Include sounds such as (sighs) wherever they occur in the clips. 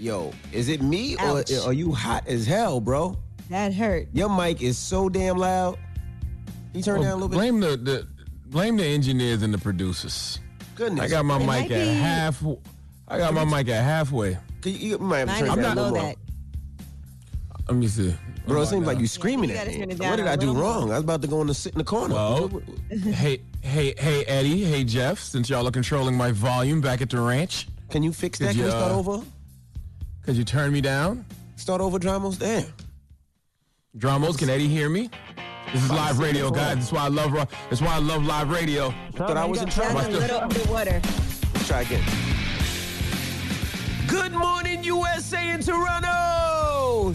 Yo, is it me or Ouch. are you hot as hell, bro? That hurt. Your mic is so damn loud. You turn down a little bit. Blame the, the blame the engineers and the producers. Goodness. I got my It mic might at be- half. I got my mic at halfway. You, you might have to Mine turn is it down a below little more. that. Let me see. Bro, it seems about like now? you screaming you at me. it What did I do little more. wrong? I was about to go in the sit in the corner. Well, What- what- (laughs) hey, hey, hey, Eddie, hey, Jeff. Since y'all are controlling my volume back at the ranch, Can you fix that? Could Can we you, start uh, over? could you turn me down? Start over, Dramos? Damn. Dramos, can Eddie hear me? This is live radio, guys. That's why I love. ro- That's why I love live radio. Thought I was in trouble. a little underwater. Let's try again. Good morning, USA in Toronto.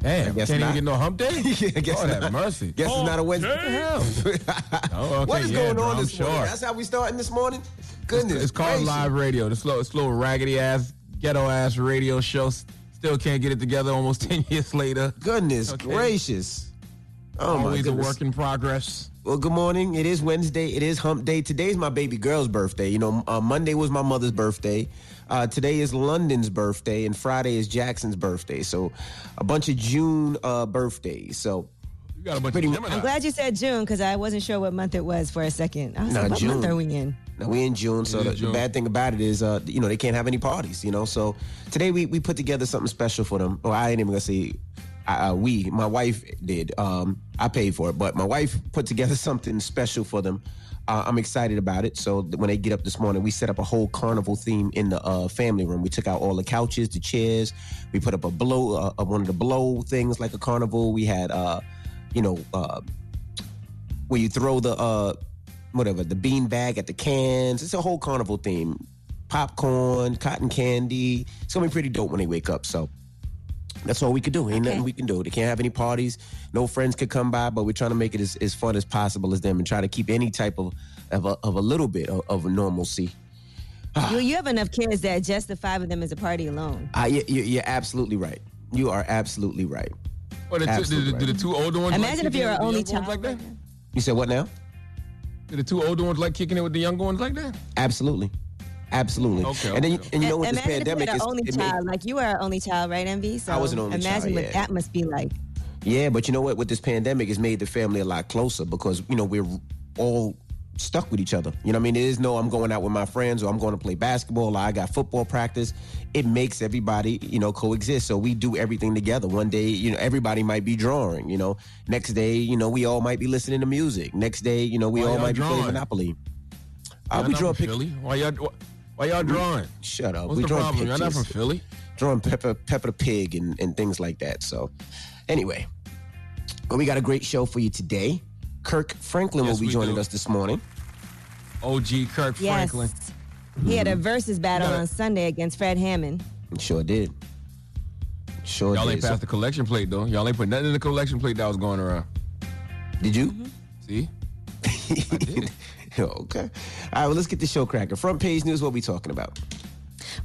Damn, guess can't not. even get no hump day. (laughs) Yeah, guess Lord have mercy. Guess it's not a Wednesday. (laughs) Oh, okay, what is yeah, going bro, on this sure. morning? That's how we starting this morning? Goodness. It's called live radio. This little, this little raggedy ass, ghetto ass radio show still can't get it together. Almost (laughs) ten years later. Goodness Okay. gracious. Oh my Always a work in progress. Well, good morning. It is Wednesday. It is hump day. Today's my baby girl's birthday. You know, uh, Monday was my mother's birthday. Uh, today is London's birthday, and Friday is Jackson's birthday. So, a bunch of June uh, birthdays. So, You got a bunch Pretty of Gemini. I'm glad you said June because I wasn't sure what month it was for a second. I was Nah, like, what June. month are we in? Now we in June, so the, is the bad thing about it is, uh, you know, they can't have any parties. You know, so today we we put together something special for them. Well, I ain't even gonna say we. My wife did. Um, I paid for it, but my wife put together (laughs) something special for them. Uh, I'm excited about it. So when they get up this morning, we set up a whole carnival theme in the uh, family room. We took out all the couches, the chairs. We put up a blow, uh, one of the blow things like a carnival. We had, uh, you know. Uh, where you throw the uh whatever the bean bag at the cans. It's a whole carnival theme. Popcorn, cotton candy. It's gonna be pretty dope when they wake up. So that's all we could do. Ain't nothing we can do. They can't have any parties. No friends could come by, but we're trying to make it as, as fun as possible as them and try to keep any type of of a, of a little bit of, of normalcy. (sighs) you, you have enough kids that just the five of them is a party alone. Uh, you, you, you're absolutely right. You are absolutely right. Or the two, Absolutely did, the- did the two older ones? Imagine like if you're kicking an only child. like that? You said what now? Did the two older ones like kicking it with the younger ones like that? Absolutely. Absolutely. Okay, and then you, okay. and you know with this pandemic, if it's, you're an only it made- child, like you are an only child, right, Envy? So I was an only imagine child, what yeah. that must be like. Yeah, but you know what? With this pandemic, it's made the family a lot closer because you know we're all stuck with each other. You know what I mean? There is no I'm going out with my friends or I'm going to play basketball or I got football practice. It makes everybody, you know, coexist. So we do everything together. One day, you know, everybody might be drawing, you know. Next day, you know, we all might be listening to music. Next day, you know, we Why all y'all might be playing Monopoly. Uh, Y'all we not draw from. Why y'all? Why y'all drawing? Shut up. What's we the draw problem? Y'all not from Philly. drawing Peppa Peppa the Pig and, and things like that. So, anyway, well, we got a great show for you today. Kirk Franklin Yes, will be joining do. us this morning. OG Kirk Yes. Franklin. He had a hmm. versus battle on Sunday against Fred Hammond. Sure did. Sure did. Y'all did. ain't passed the collection plate though. Y'all ain't put nothing in the collection plate that was going around. did you? Mm-hmm. See? (laughs) I did. (laughs) okay. All right. Well, let's get the show cracking. Front page news. What we talking about?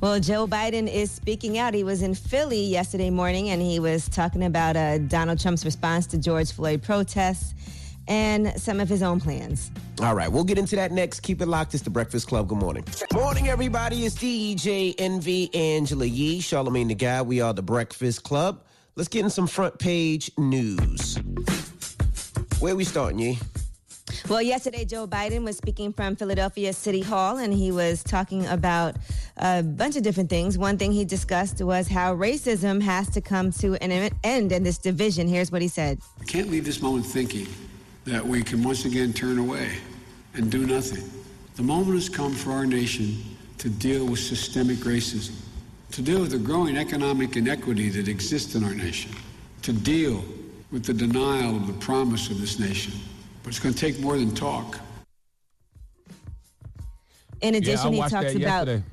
Well, Joe Biden is speaking out. He was in Philly yesterday morning and he was talking about uh, Donald Trump's response to George Floyd protests and some of his own plans. All right, we'll get into that next. Keep it locked. It's the Breakfast Club. Good morning. Morning, everybody. It's DJ Envy Angela Yee, Charlamagne the God. We are the Breakfast Club. Let's get in some front page news. Where we starting, Yee? Well, yesterday Joe Biden was speaking from Philadelphia City Hall and he was talking about a bunch of different things. One thing he discussed was how racism has to come to an end in this division. Here's what he said. I can't leave this moment thinking that we can once again turn away and do nothing. The moment has come for our nation to deal with systemic racism, to deal with the growing economic inequity that exists in our nation, to deal with the denial of the promise of this nation. But it's going to take more than talk. In addition, yeah, he talks about yesterday.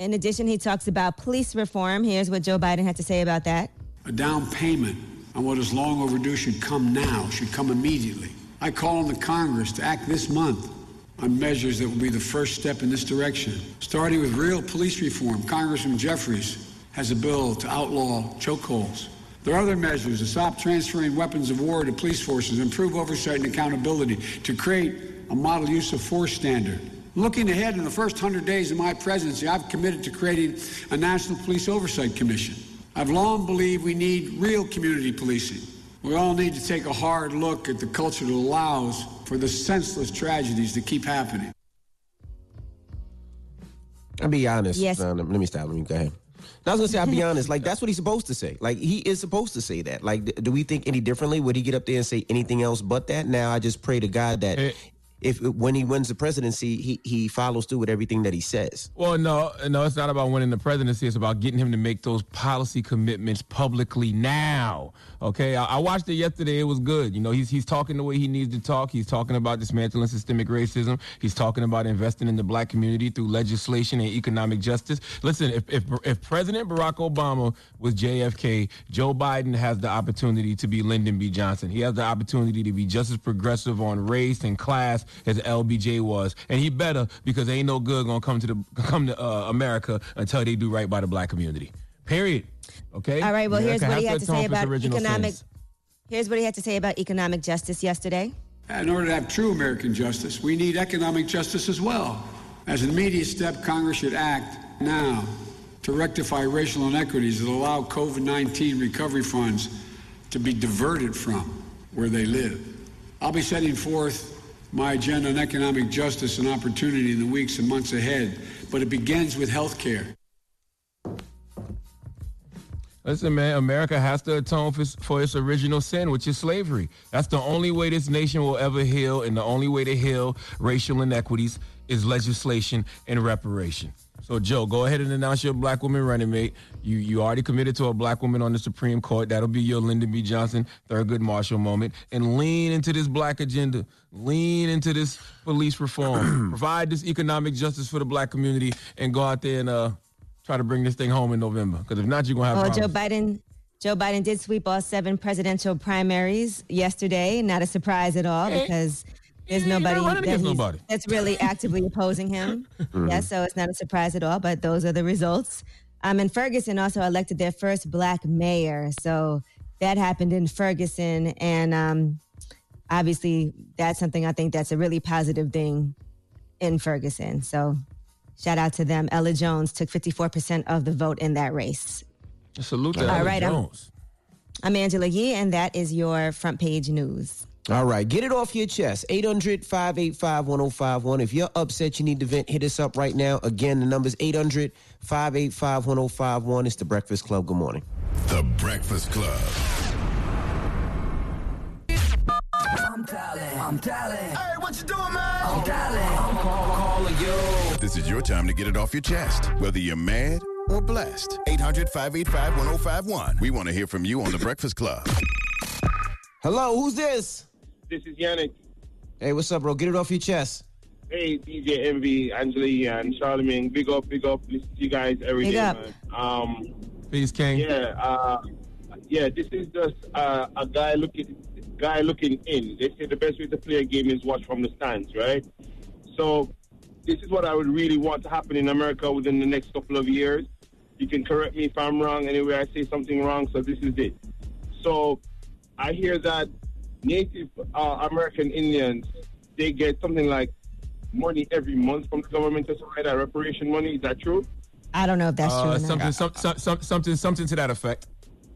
in addition he talks about police reform. Here's what Joe Biden had to say about that. A down payment on what is long overdue should come now, should come immediately. I call on the Congress to act this month on measures that will be the first step in this direction. Starting with real police reform, Congressman Jeffries has a bill to outlaw chokeholds. There are other measures to stop transferring weapons of war to police forces, improve oversight and accountability, to create a model use of force standard. Looking ahead in the first 100 days of my presidency, I've committed to creating a National Police Oversight Commission. I've long believed we need real community policing. We all need to take a hard look at the culture that allows for the senseless tragedies that keep happening. I'll be honest. Yes. No, no, let me stop. Let me go ahead. I was gonna say, I'll be honest. Like that's what he's supposed to say. Like he is supposed to say that. Like, do we think any differently? Would he get up there and say anything else but that? Now, I just pray to God that Eh. If when he wins the presidency, he he follows through with everything that he says. Well, no, no, it's not about winning the presidency. It's about getting him to make those policy commitments publicly now. Okay, I, I watched it yesterday. It was good. You know, he's he's talking the way he needs to talk. He's talking about dismantling systemic racism. He's talking about investing in the black community through legislation and economic justice. Listen, if if, if President Barack Obama was JFK, Joe Biden has the opportunity to be Lyndon B. Johnson. He has the opportunity to be just as progressive on race and class as LBJ was, and he better because ain't no good gonna come to the come to uh, America until they do right by the black community. Period. Okay. All right, well, here's what he had to atone say about economic sins. Here's what he had to say about economic justice yesterday. In order to have true American justice, we need economic justice as well. As an immediate step, Congress should act now to rectify racial inequities that allow COVID 19 recovery funds to be diverted from where they live. I'll be setting forth my agenda on economic justice and opportunity in the weeks and months ahead, but it begins with health care. Listen, man, America has to atone for, for its original sin, which is slavery. That's the only way this nation will ever heal, and the only way to heal racial inequities is legislation and reparation. So, Joe, go ahead and announce your black woman running mate. You you already committed to a black woman on the Supreme Court. That'll be your Lyndon B. Johnson Thurgood Marshall moment. And lean into this black agenda. Lean into this police reform. (clears throat) Provide this economic justice for the black community, and go out there and uh, try to bring this thing home in November. Because if not, you're gonna have Oh, problems. Joe Biden. Joe Biden did sweep all seven presidential primaries yesterday. Not a surprise at all Hey, because there's he nobody, running that nobody. that's really actively opposing him. (laughs) Yes, so it's not a surprise at all. But those are the results. Um, and Ferguson also elected their first black mayor. So that happened in Ferguson, and um, obviously that's something I think that's a really positive thing in Ferguson. So shout out to them. Ella Jones took 54% of the vote in that race. Salute to All Ella right, I'm- I'm Angela Yee, and that is your front page news. All right, get it off your chest. 800 585 1051. If you're upset, you need to vent, hit us up right now. Again, the number's 800 585 1051. It's the Breakfast Club. Good morning. The Breakfast Club. I'm dialing. I'm dialing. Hey, what you doing, man? I'm dialing. I'm calling you. This is your time to get it off your chest, whether you're mad or blessed. 800 585 1051. We want to hear from you on The Breakfast Club. Hello, who's this? This is Yannick. Hey, what's up, bro? Get it off your chest. Hey, DJ Envy, Angela and Charlamagne. Big up, big up. Listen to you guys every day, Big up. man. Um, Peace, King. yeah, uh, yeah. This is just uh, a guy looking, guy looking in. They say the best way to play a game is watch from the stands, right? So, this is what I would really want to happen in America within the next couple of years. You can correct me if I'm wrong. Anyway, I say something wrong. So this is it. So, I hear that Native uh, American Indians they get something like money every month from the government to provide that reparation money. Is that true? I don't know if that's true Uh, or something, some, some, some, something, something to that effect.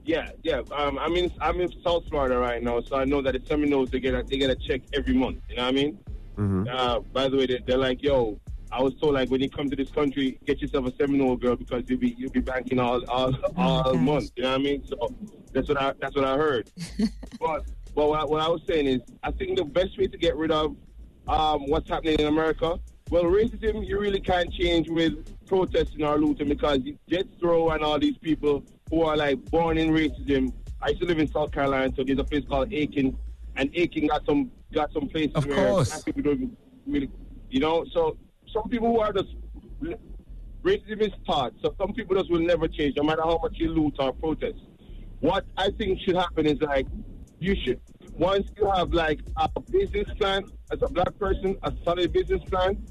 Yeah, yeah. Um, I'm in I'm in South Florida right now, so I know that the Seminoles they get a, they get a check every month. You know what I mean? Mm-hmm. Uh, by the way, they, they're like, yo, I was told like when you come to this country, get yourself a Seminole girl because you'll be you'll be banking all all, all month. You know what I mean? So that's what I that's what I heard. (laughs) but but what I, what I was saying is, I think the best way to get rid of um, what's happening in America, well, racism you really can't change with protesting or looting because Jethro and all these people who are like born in racism. I used to live in South Carolina, so there's a place called Aiken, and Aiken got some got some places Of where course. people don't really, you know. So some people who are just racism is taught, so some people just will never change, no matter how much you loot or protest. What I think should happen is like you should once you have like a business plan as a black person, a solid business plan,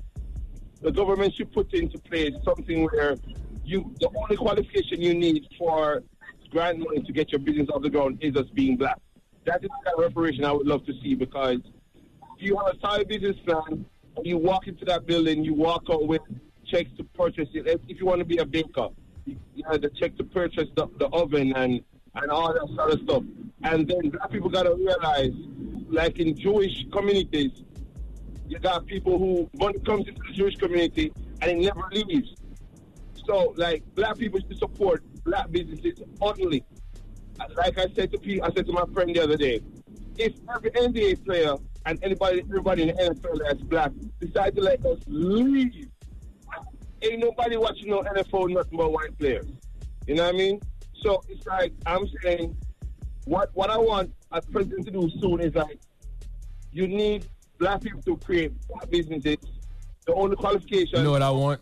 the government should put into place something where you the only qualification you need for grant money to get your business off the ground is just being black. That is the kind reparation I would love to see because if you have a solid business plan, you walk into that building, you walk out with checks to purchase it. If you want to be a baker, you you have the check to purchase the, the oven and, and all that sort of stuff. And then black people got to realize, like in Jewish communities, you got people who money comes into the Jewish community and it never leaves. So, like, black people should support black businesses only. Like I said to Pete, I said to my friend the other day, if every NBA player and anybody, everybody in the NFL that's black decide to let us leave, ain't nobody watching no NFL nothing but white players. You know what I mean? So it's like I'm saying, what what I want a president to do soon is like, you need black people to create black businesses. The only qualification. You know what I want?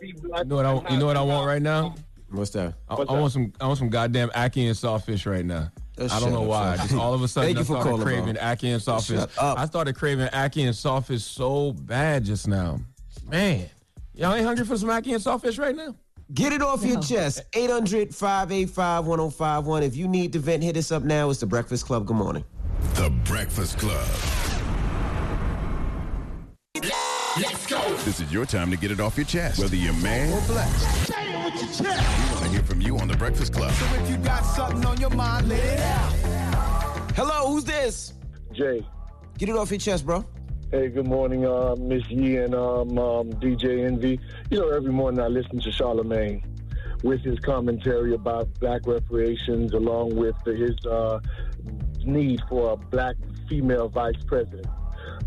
be black You know what I, want. you know what I want right now? What's that? I, What's I that? want some. I want some goddamn ackee and saltfish right now. I don't know up, why. Just all of a sudden, I you for started craving bro. ackee and saltfish. I started craving ackee and saltfish so bad just now. Man, y'all ain't hungry for some ackee and saltfish right now? Get it off your chest. 800 585 1051. If you need to vent, hit us up now. It's the Breakfast Club. Good morning. The Breakfast Club. Let's go. This is your time to get it off your chest, whether you're man or black. Say it with your chest. We want to hear from you on the Breakfast Club. So if you got something on your mind, let it out. Hello, who's this? Jay. Get it off your chest, bro. Hey, good morning, uh, Miss Yee and um, um, DJ Envy. You know, every morning I listen to Charlamagne with his commentary about black reparations, along with his uh, need for a black female vice president.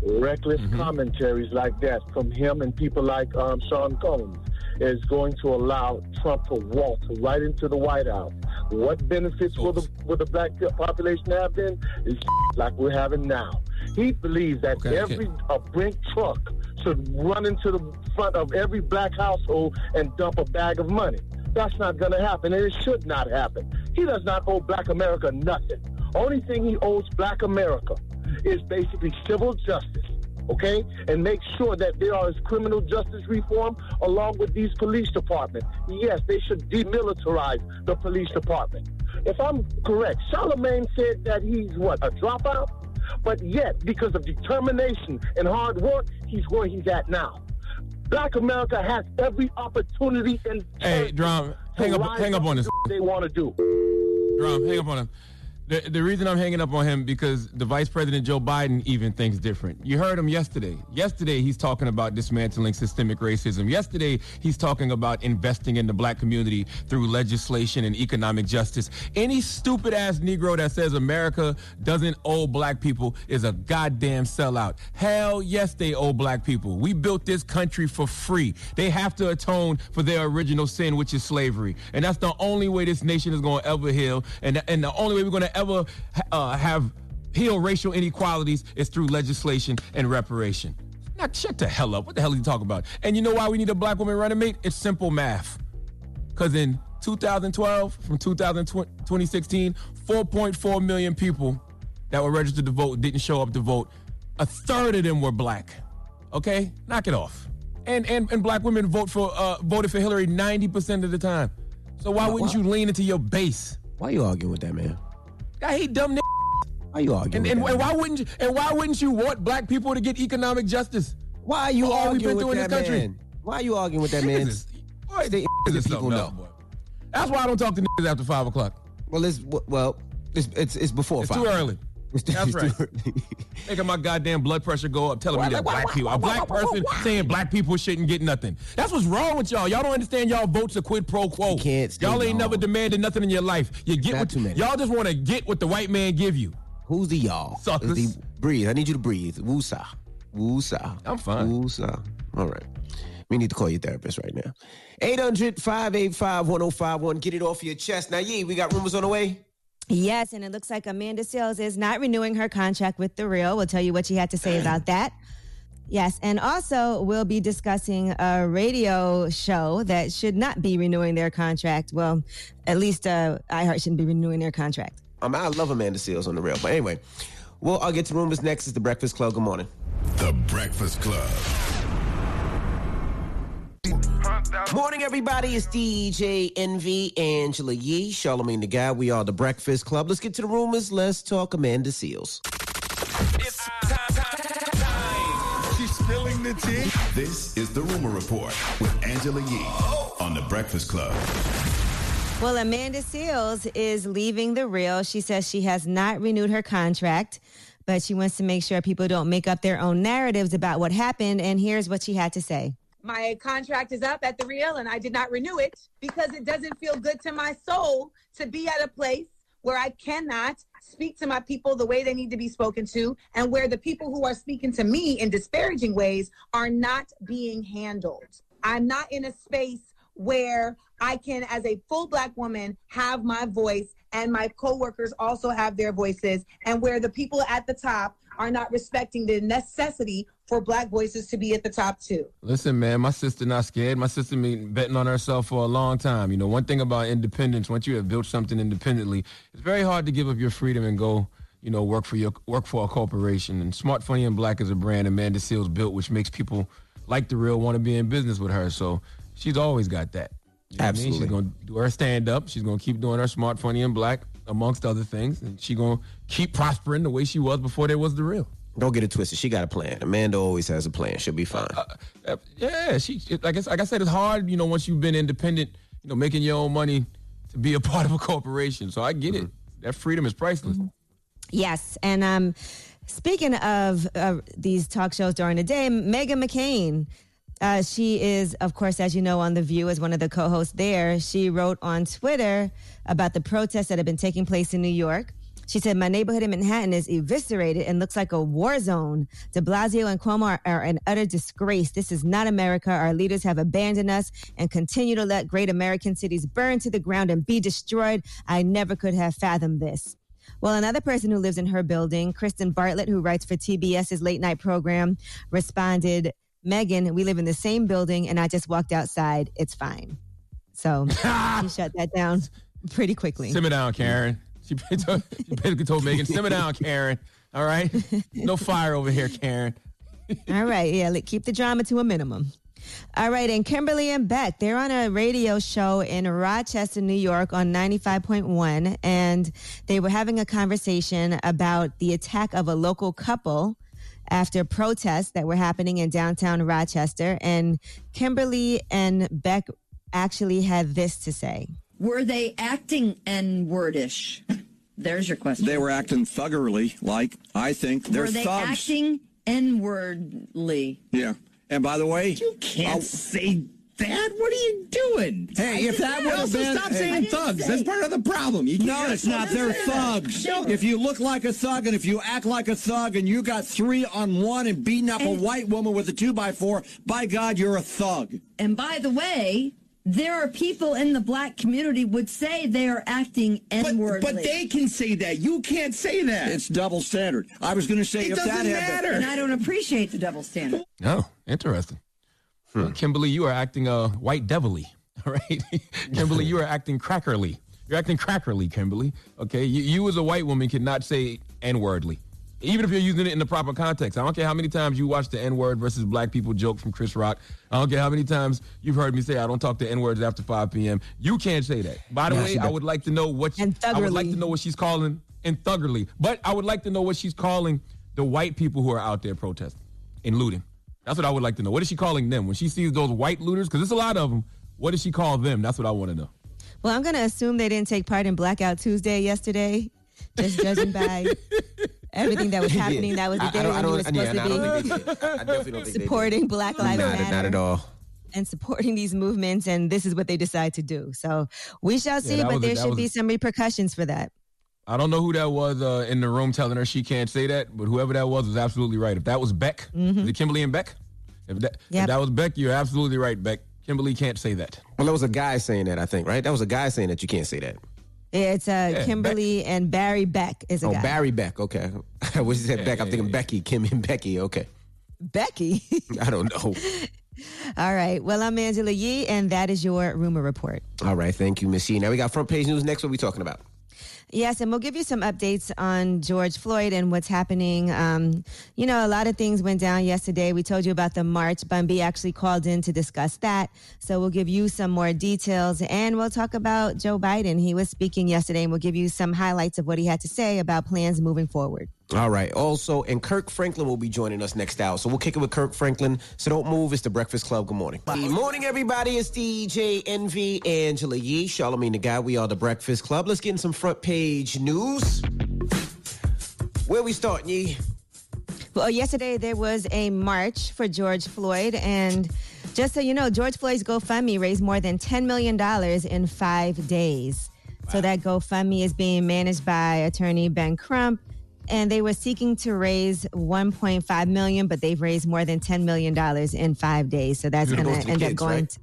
Reckless commentaries like that from him and people like um, Sean Combs is going to allow Trump to waltz right into the White House. What benefits will the will the black population have then? Is (laughs) like we're having now. He believes that Okay, okay. every a Brink truck should run into the front of every black household and dump a bag of money. That's not going to happen, and it should not happen. He does not owe black America nothing. Only thing he owes black America is basically civil justice, okay? And make sure that there is criminal justice reform along with these police departments. Yes, they should demilitarize the police department. If I'm correct, Charlamagne said that he's what, a dropout? But yet, because of determination and hard work, he's where he's at now. Black America has every opportunity and Hey, Drum, hang up, hang up on this. they want to do. Drum, hang up on him. The, the reason I'm hanging up on him because the Vice President Joe Biden even thinks different. You heard him yesterday. Yesterday he's talking about dismantling systemic racism. Yesterday he's talking about investing in the black community through legislation and economic justice. Any stupid ass Negro that says America doesn't owe black people is a goddamn sellout. Hell yes, they owe black people. We built this country for free. They have to atone for their original sin, which is slavery. And that's the only way this nation is going to ever heal. And, and the only way we're going to uh, have heal racial inequalities is through legislation and reparation. Now, shut the hell up. What the hell are you talking about? And you know why we need a black woman running mate? It's simple math. Because in 2012, from 2020 2016, 4.4 million people that were registered to vote didn't show up to vote. A third of them were black. Okay? Knock it off. And and, and black women vote for uh, voted for Hillary 90% of the time. So why wouldn't you lean into your base? Why are you arguing with that, man? I hate dumb niggas. Why you arguing And, and, with and that? why man? wouldn't you and why wouldn't you want black people to get economic justice? Why are you for all we've arguing been with that this country? man? Why are you arguing with that man? Boy, Stay is people know. boy. That's why I don't talk to niggas after five o'clock. Well, it's well, it's it's, it's before It's five. too early. It's too- That's (laughs) right. Making my goddamn blood pressure go up, telling me that black people, a black person saying black people shouldn't get nothing. That's what's wrong with y'all. Y'all don't understand y'all votes a quid pro quo. You can't stay y'all ain't long. never demanded nothing in your life. You get what too many. y'all just want to get what the white man give you. Who's the y'all? Suckers. Is the- breathe. I need you to breathe. Woosa. Woosa. I'm fine. Woosa. All right. We need to call your therapist right now. 800 585 1051. Get it off your chest. Now, yeah, we got rumors on the way. Yes, and it looks like Amanda Seales is not renewing her contract with The Real. We'll tell you what she had to say (clears throat) about that. Yes, and also we'll be discussing a radio show that should not be renewing their contract. Well, at least uh, iHeart shouldn't be renewing their contract. Um, I love Amanda Seales on the Real. But anyway, well, I'll get to rumors next. It's the Breakfast Club. Good morning. The Breakfast Club. Morning, everybody. It's DJ Envy, Angela Yee, Charlamagne the God. We are the Breakfast Club. Let's get to the rumors. Let's talk Amanda Seales. It's time. She's spilling the tea. This is the Rumor Report with Angela Yee on the Breakfast Club. Well, Amanda Seales is leaving The Real. She says she has not renewed her contract, but she wants to make sure people don't make up their own narratives about what happened. And here's what she had to say. My contract is up at the Real and I did not renew it because it doesn't feel good to my soul to be at a place where I cannot speak to my people the way they need to be spoken to and where the people who are speaking to me in disparaging ways are not being handled. I'm not in a space where I can, as a full black woman, have my voice and my coworkers also have their voices, and where the people at the top are not respecting the necessity for black voices to be at the top too. Listen, man, my sister not scared. My sister been betting on herself for a long time. You know, one thing about independence, once you have built something independently, it's very hard to give up your freedom and go, you know, work for your work for a corporation. And Smart, Funny, and Black is a brand Amanda Seales built, which makes people like the real want to be in business with her. So she's always got that. You know what I mean? Absolutely. She's gonna do her stand up. She's gonna keep doing her Smart, Funny, and Black, amongst other things, and she's gonna keep prospering the way she was before there was the real. Don't get it twisted. She got a plan. Amanda always has a plan. She'll be fine. Uh, yeah, she. it- Like I, like I said, it's hard. You know, once you've been independent, you know, making your own money to be a (laughs) part of a corporation. So I get it. That freedom is priceless. Yes, and um, speaking of uh, these talk shows during the day, Meghan McCain. Uh, she is, of course, as you know, on The View as one of the co hosts there. She wrote on Twitter about the protests that have been taking place in New York. She said, My neighborhood in Manhattan is eviscerated and looks like a war zone. De Blasio and Cuomo are, are an utter disgrace. This is not America. Our leaders have abandoned us and continue to let great American cities burn to the ground and be destroyed. I never could have fathomed this. Well, another person who lives in her building, Kristen Bartlett, who writes for TBS's late night program, responded, Meghan, we live in the same building and I just walked outside. It's fine. So (laughs) she shut that down pretty quickly. Simmer down, Karen. She, (laughs) told- she basically told Meghan, simmer down, (laughs) Karen. All right? No fire over here, Karen. (laughs) All right. Yeah. Keep the drama to a minimum. All right. And Kimberly and Beck, they're on a radio show in Rochester, New York on 95.1. And they were having a conversation about the attack of a local couple after protests that were happening in downtown Rochester. And Kimberly and Beck actually had this to say. Were they acting N wordish? (laughs) There's your question. They were acting thuggerly, like I think they're Were they thugs. acting N wordly? yeah. And by the way, You can't say that. What are you doing? Hey, if that would have Also, been, stop hey, saying thugs. That's part of the problem. You No, it's not. They're thugs. If you look like a thug and if you act like a thug and you got three on one and beating up a white woman with a two by four, by God, you're a thug. And by the way, there are people in the black community would say they are acting N wordly. But they can say that. You can't say that. It's double standard. I was going to say It if that doesn't had been- and I don't appreciate the double standard. Oh, interesting. Uh, Kimberly, you are acting uh, white devilly. (laughs) All right. Kimberly, you are acting crackerly. You're acting crackerly, Kimberly. Okay. You, you as a white woman cannot say N wordly. Even if you're using it in the proper context. I don't care how many times you watch the N word versus black people joke from Chris Rock. I don't care how many times you've heard me say I don't talk to N words after 5 p.m. You can't say that. By the Yeah, way, I would like to know what she, I would like to know what she's calling and thuggerly. But I would like to know what she's calling the white people who are out there protesting and looting. That's what I would like to know. What is she calling them when she sees those white looters? Because there's a lot of them. What does she call them? That's what I want to know. Well, I'm going to assume they didn't take part in Blackout Tuesday yesterday, just judging by (laughs) everything that was (laughs) happening. That was the I- I day don't- I when you were don't- yeah, supposed to think they did. I definitely don't be think they did. supporting Black Lives Not, Matter. not at all. and supporting these movements, and this is what they decide to do. So we shall see, that but was a- there should was be a- some repercussions for that. I don't know who that was uh, in the room telling her she can't say that, but whoever that was was absolutely right. If that was Beck, Mm-hmm. is it Kimberly and Beck? If that, if that was Beck, you're absolutely right, Beck. Kimberly can't say that. Well, there was a guy saying that, I think, right? That was a guy saying that you can't say that. It's uh, Yeah, Kimberly and Barry Beck is a Oh, guy. Barry Beck. Okay. when you said Beck, I'm thinking Becky, Kim, and Becky. Okay. Becky. I don't know. (laughs) All right. Well, I'm Angela Yee, and that is your rumor report. All right. Thank you, Miss Yee. Now we got front page news next. What are we talking about? Yes, and we'll give you some updates on George Floyd and what's happening. Um, you know, a lot of things went down yesterday. We told you about the march. Bun B actually called in to discuss that. So we'll give you some more details and we'll talk about Joe Biden. He was speaking yesterday and we'll give you some highlights of what he had to say about plans moving forward. All right. Also, and Kirk Franklin will be joining us next hour. So we'll kick it with Kirk Franklin. So don't move. It's the Breakfast Club. Good morning. Good morning, everybody. It's DJ Envy, Angela Yee, Charlamagne the God. We are the Breakfast Club. Let's get in some front page news. Where we starting, Yee? Well, yesterday there was a march for George Floyd, and just so you know, George Floyd's GoFundMe raised more than $10 million in five days. So that GoFundMe is being managed by attorney Ben Crump, and they were seeking to raise 1.5 million, but they've raised more than 10 million dollars in five days. So that's going goes to to the end up going. right? To,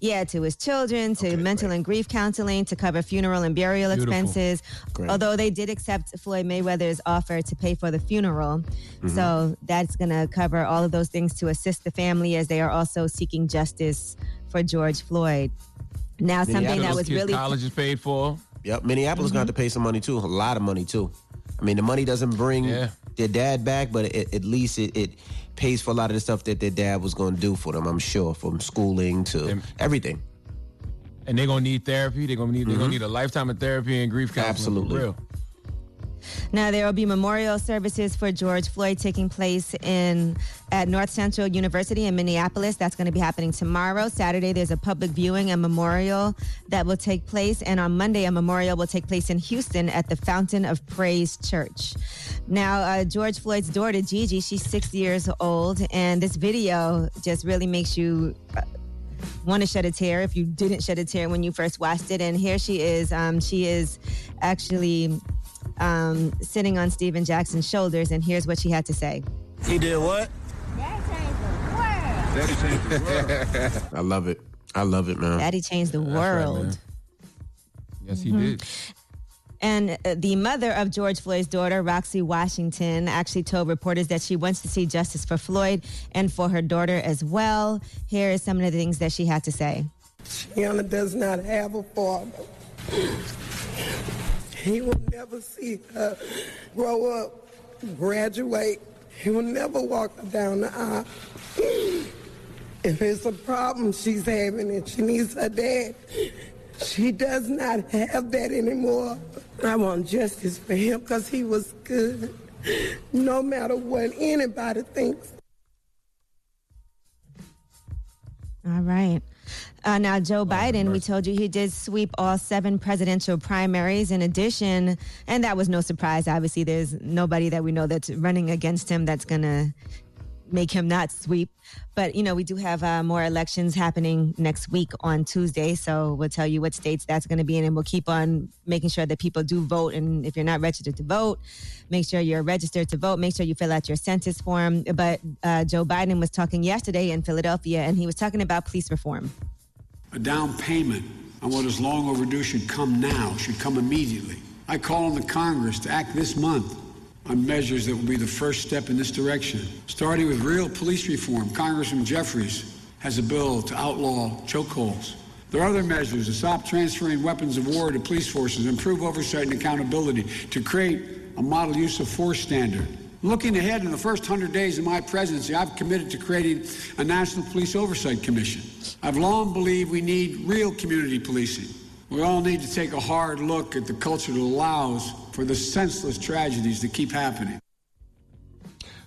yeah, to his children, to mental and grief counseling, to cover funeral and burial Beautiful. expenses. Great. Although they did accept Floyd Mayweather's offer to pay for the funeral. Mm-hmm. So that's going to cover all of those things to assist the family as they are also seeking justice for George Floyd. Now, something that was really college is paid for. Yep. Minneapolis going to have to pay some money too. A lot of money too. I mean, the money doesn't bring their dad back, but it, at least it, it pays for a lot of the stuff that their dad was going to do for them. I'm sure, from schooling to everything. And they're gonna need therapy. They're gonna need they're Mhm. gonna need a lifetime of therapy and grief counseling. Absolutely. Now there will be memorial services for George Floyd taking place in at North Central University in Minneapolis. That's going to be happening tomorrow. Saturday there's a public viewing and memorial that will take place, and on Monday a memorial will take place in Houston at the Fountain of Praise Church. Now uh, George Floyd's daughter Gigi, she's six years old, and this video just really makes you. Uh, want to shed a tear if you didn't shed a tear when you first watched it. And here she is. Um, she is actually um, sitting on Stephen Jackson's shoulders, and here's what she had to say. He did what? Daddy changed the world. I love it. I love it, man. Daddy changed the right, world. man. Yes, he Mhm. did. And uh, the mother of George Floyd's daughter, Roxie Washington, actually told reporters that she wants to see justice for Floyd and for her daughter as well. Here is some of the things that she had to say. Gianna does not have a father. He will never see her grow up, graduate. He will never walk down the aisle. If it's a problem she's having and she needs her dad, she does not have that anymore. I want justice for him because he was good. No matter what anybody thinks. All right. Uh, now, Joe Biden, we told you he did sweep all seven presidential primaries. In addition, and that was no surprise, obviously, there's nobody that we know that's running against him that's going to make him not sweep. But, you know, we do have uh, more elections happening next week on Tuesday. So we'll tell you what states that's going to be in, and we'll keep on making sure that people do vote. And if you're not registered to vote, make sure you're registered to vote. Make sure you fill out your census form. But uh, Joe Biden was talking yesterday in Philadelphia, and he was talking about police reform. A down payment on what is long overdue should come now, should come immediately. I call on the Congress to act this month on measures that will be the first step in this direction. Starting with real police reform, Congressman Jeffries has a bill to outlaw chokeholds. There are other measures to stop transferring weapons of war to police forces, improve oversight and accountability, to create a model use of force standard. Looking ahead in the first 100 days of my presidency, I've committed to creating a National Police Oversight Commission. I've long believed we need real community policing. We all need to take a hard look at the culture that allows for the senseless tragedies that keep happening.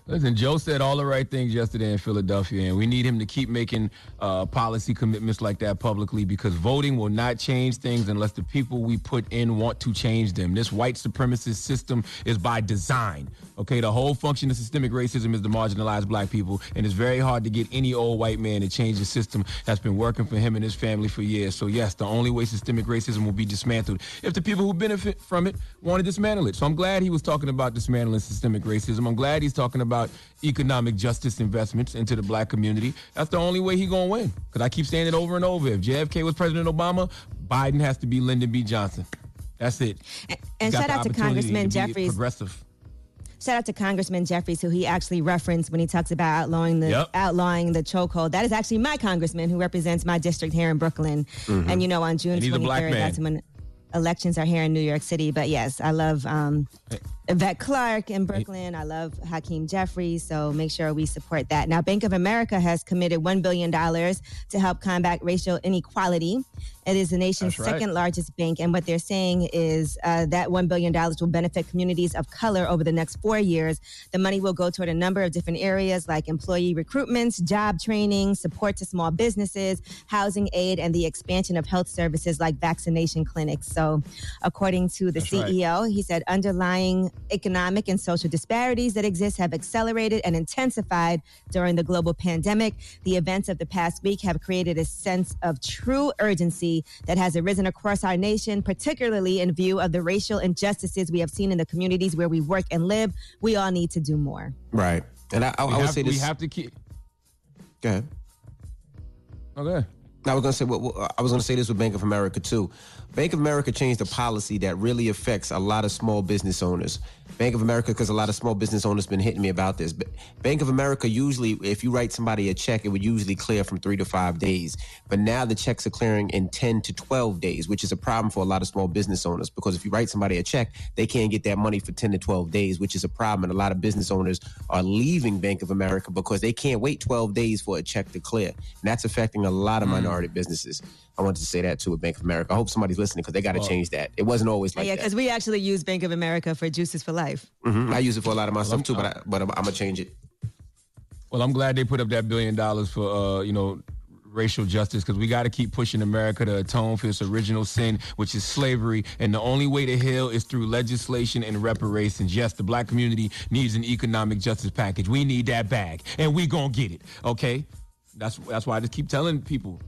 Listen, Joe said all the right things yesterday in Philadelphia, and we need him to keep making uh, policy commitments like that publicly because voting will not change things unless the people we put in want to change them. This white supremacist system is by design. Okay, the whole function of systemic racism is to marginalize black people, and it's very hard to get any old white man to change the system that's been working for him and his family for years. So, yes, the only way systemic racism will be dismantled if the people who benefit from it want to dismantle it. So, I'm glad he was talking about dismantling systemic racism. I'm glad he's talking about economic justice investments into the black community. That's the only way he's going to win. Because I keep saying it over and over. If JFK was President Obama, Biden has to be Lyndon B. Johnson. That's it. And, and shout out to Congressman Jeffries. Progressive. Shout out to Congressman Jeffries, who he actually referenced when he talks about outlawing the Yep. outlawing the chokehold. That is actually my congressman who represents my district here in Brooklyn. Mhm. And you know, on June And he's a twenty third, that's when elections are here in New York City. But yes, I love um, Yvette Clarke in Brooklyn. I love Hakeem Jeffries. So make sure we support that. Now, Bank of America has committed $1 billion to help combat racial inequality. It is the nation's right. second largest bank. And what they're saying is uh, that $1 billion will benefit communities of color over the next four years. The money will go toward a number of different areas like employee recruitments, job training, support to small businesses, housing aid, and the expansion of health services like vaccination clinics. So, according to the That's right. CEO, he said underlying economic and social disparities that exist have accelerated and intensified during the global pandemic. The events of the past week have created a sense of true urgency that has arisen across our nation, particularly in view of the racial injustices we have seen in the communities where we work and live. We all need to do more. Right. And I, I, I would have- say we have to keep. Go ahead. Okay. I was going to say what what- I was going to say this with Bank of America too. Bank of America changed a policy that really affects a lot of small business owners. Bank of America, because a lot of small business owners been hitting me about this. But Bank of America usually, if you write somebody a check, it would usually clear from three to five days. But now the checks are clearing in ten to twelve days, which is a problem for a lot of small business owners. Because if you write somebody a check, they can't get that money for ten to twelve days, which is a problem. And a lot of business owners are leaving Bank of America because they can't wait twelve days for a check to clear, and that's affecting a lot of hmm. minority businesses. I wanted to say that too with Bank of America. I hope somebody's listening because they got to Well- change that. It wasn't always like that. yeah, because we actually use Bank of America for Juices for Life. Mhm. I use it for a lot of my Well, stuff I'm- too, but I, but I'm, I'm gonna change it. Well, I'm glad they put up that billion dollars for uh, you know racial justice because we got to keep pushing America to atone for its original sin, which is slavery. And the only way to heal is through legislation and reparations. Yes, the black community needs an economic justice package. We need that bag, and we gonna get it. Okay, that's that's why I just keep telling people,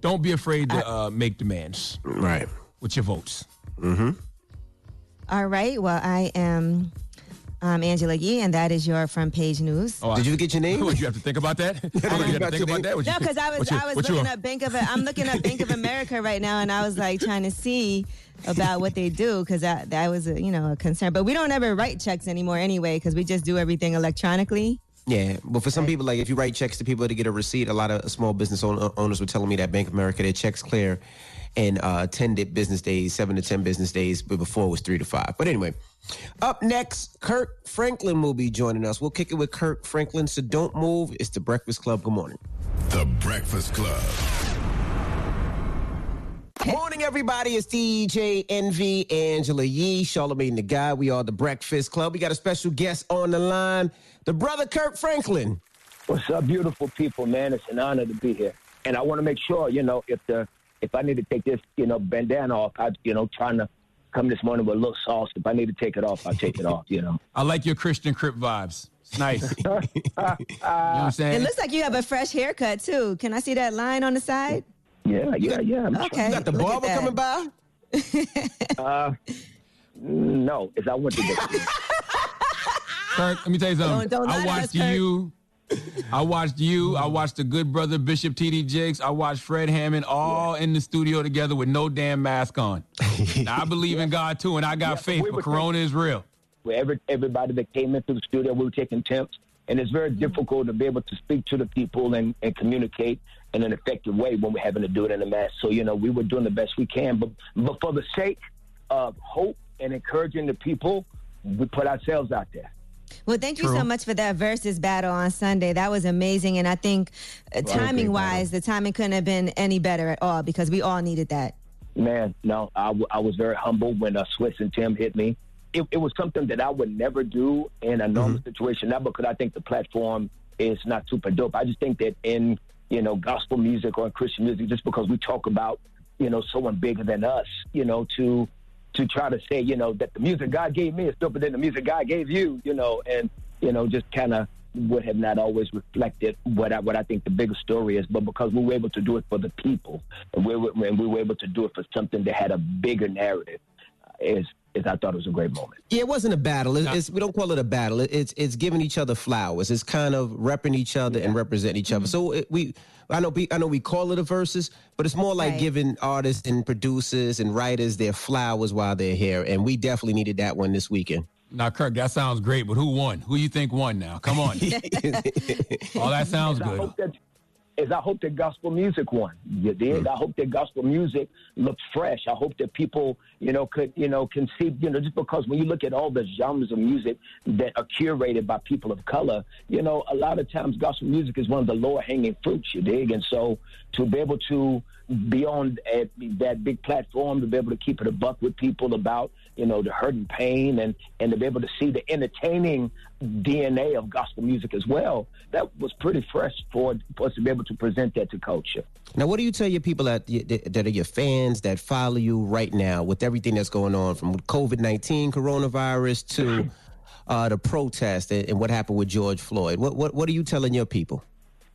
don't be afraid to uh, make demands. Right. With your votes. Mm-hmm. All right. Well, I am um, Angela Yee, and that is your front page news. Oh, I- Did you get your name? (laughs) Would you have to think about that? (laughs) Would you have to think about that? Would No, because I was what you- I was looking up Bank of I'm looking up Bank of America right now, and I was like trying to see about what they do because that that was a, you know a concern. But we don't ever write checks anymore anyway because we just do everything electronically. Yeah, but for some people, like if you write checks to people to get a receipt, a lot of small business own- owners were telling me that Bank of America their checks clear in uh, ten business days, seven to ten business days, but before it was three to five. But anyway, up next, Kirk Franklin will be joining us. We'll kick it with Kirk Franklin, so don't move. It's the Breakfast Club. Good morning. The Breakfast Club. Morning, everybody. It's DJ Envy, Angela Yee, Charlamagne the God. We are the Breakfast Club. We got a special guest on the line, the brother Kirk Franklin. What's up, beautiful people, man? It's an honor to be here. And I want to make sure, you know, if the if I need to take this, you know, bandana off, I, you know, trying to come this morning with a little sauce. If I need to take it off, I'll take it off, you know. I like your Christian Crip vibes. It's nice. (laughs) (laughs) you know what I'm saying? It looks like you have a fresh haircut too. Can I see that line on the side? Yeah, yeah, yeah. I'm Okay. You got the look barber coming by? Uh, no, is I went to get (laughs) Kirk, let me tell you something. Don't- don't lie I to watched us, you. I watched you. I watched the good brother Bishop TD Jakes. I watched Fred Hammond all in the studio together with no damn mask on. (laughs) I believe in God too, and I got Yeah, faith, we but were Corona is real. where every, everybody that came into the studio, we were taking temps. And it's very mm. difficult to be able to speak to the people and, and communicate in an effective way when we're having to do it in a mask. So, you know, we were doing the best we can. But, but for the sake of hope and encouraging the people, we put ourselves out there. Well, thank you so much for that versus battle on Sunday. That was amazing, and I think uh, Well, timing great wise, the timing couldn't have been any better at all because we all needed that. Man, no, I, w- I was very humble when uh, Swizz and Tim hit me. it, it was something that I would never do in a normal situation. Not because I think the platform is not super dope. I just think that in you know gospel music or in Christian music, just because we talk about you know someone bigger than us, you know, to to try to say you know that the music God gave me is doper than the music God gave you, you know, and you know just kind of would have not always reflected what I, what I think the bigger story is, but because we were able to do it for the people, and we were, and we were able to do it for something that had a bigger narrative, uh, is is I thought it was a great moment. Yeah, it wasn't a battle. It's, it's, we don't call it a battle. It's it's giving each other flowers. It's kind of repping each other and representing each other. So it, we, I know, we, I know we call it a versus, but it's more like Right. giving artists and producers and writers their flowers while they're here, and we definitely needed that one this weekend. Now, Kirk, that sounds great, but who won? Who you think won now? Come on. (laughs) oh, that sounds Is (laughs) I good. hope that is I hope that gospel music won. You did. Hmm. I hope that gospel music looks fresh. I hope that people, you know, could, you know, can see, you know, just because when you look at all the genres of music that are curated by people of color, you know, a lot of times gospel music is one of the lower hanging fruits, you dig? And so to be able to be on at that big platform, to be able to keep it a buck with people about, you know, the hurt and pain and, and to be able to see the entertaining DNA of gospel music as well, that was pretty fresh for, for us to be able to present that to culture. Now, what do you tell your people that that are your fans that follow you right now with everything that's going on from COVID nineteen, coronavirus to (laughs) uh, the protest and, and what happened with George Floyd? What what what are you telling your people?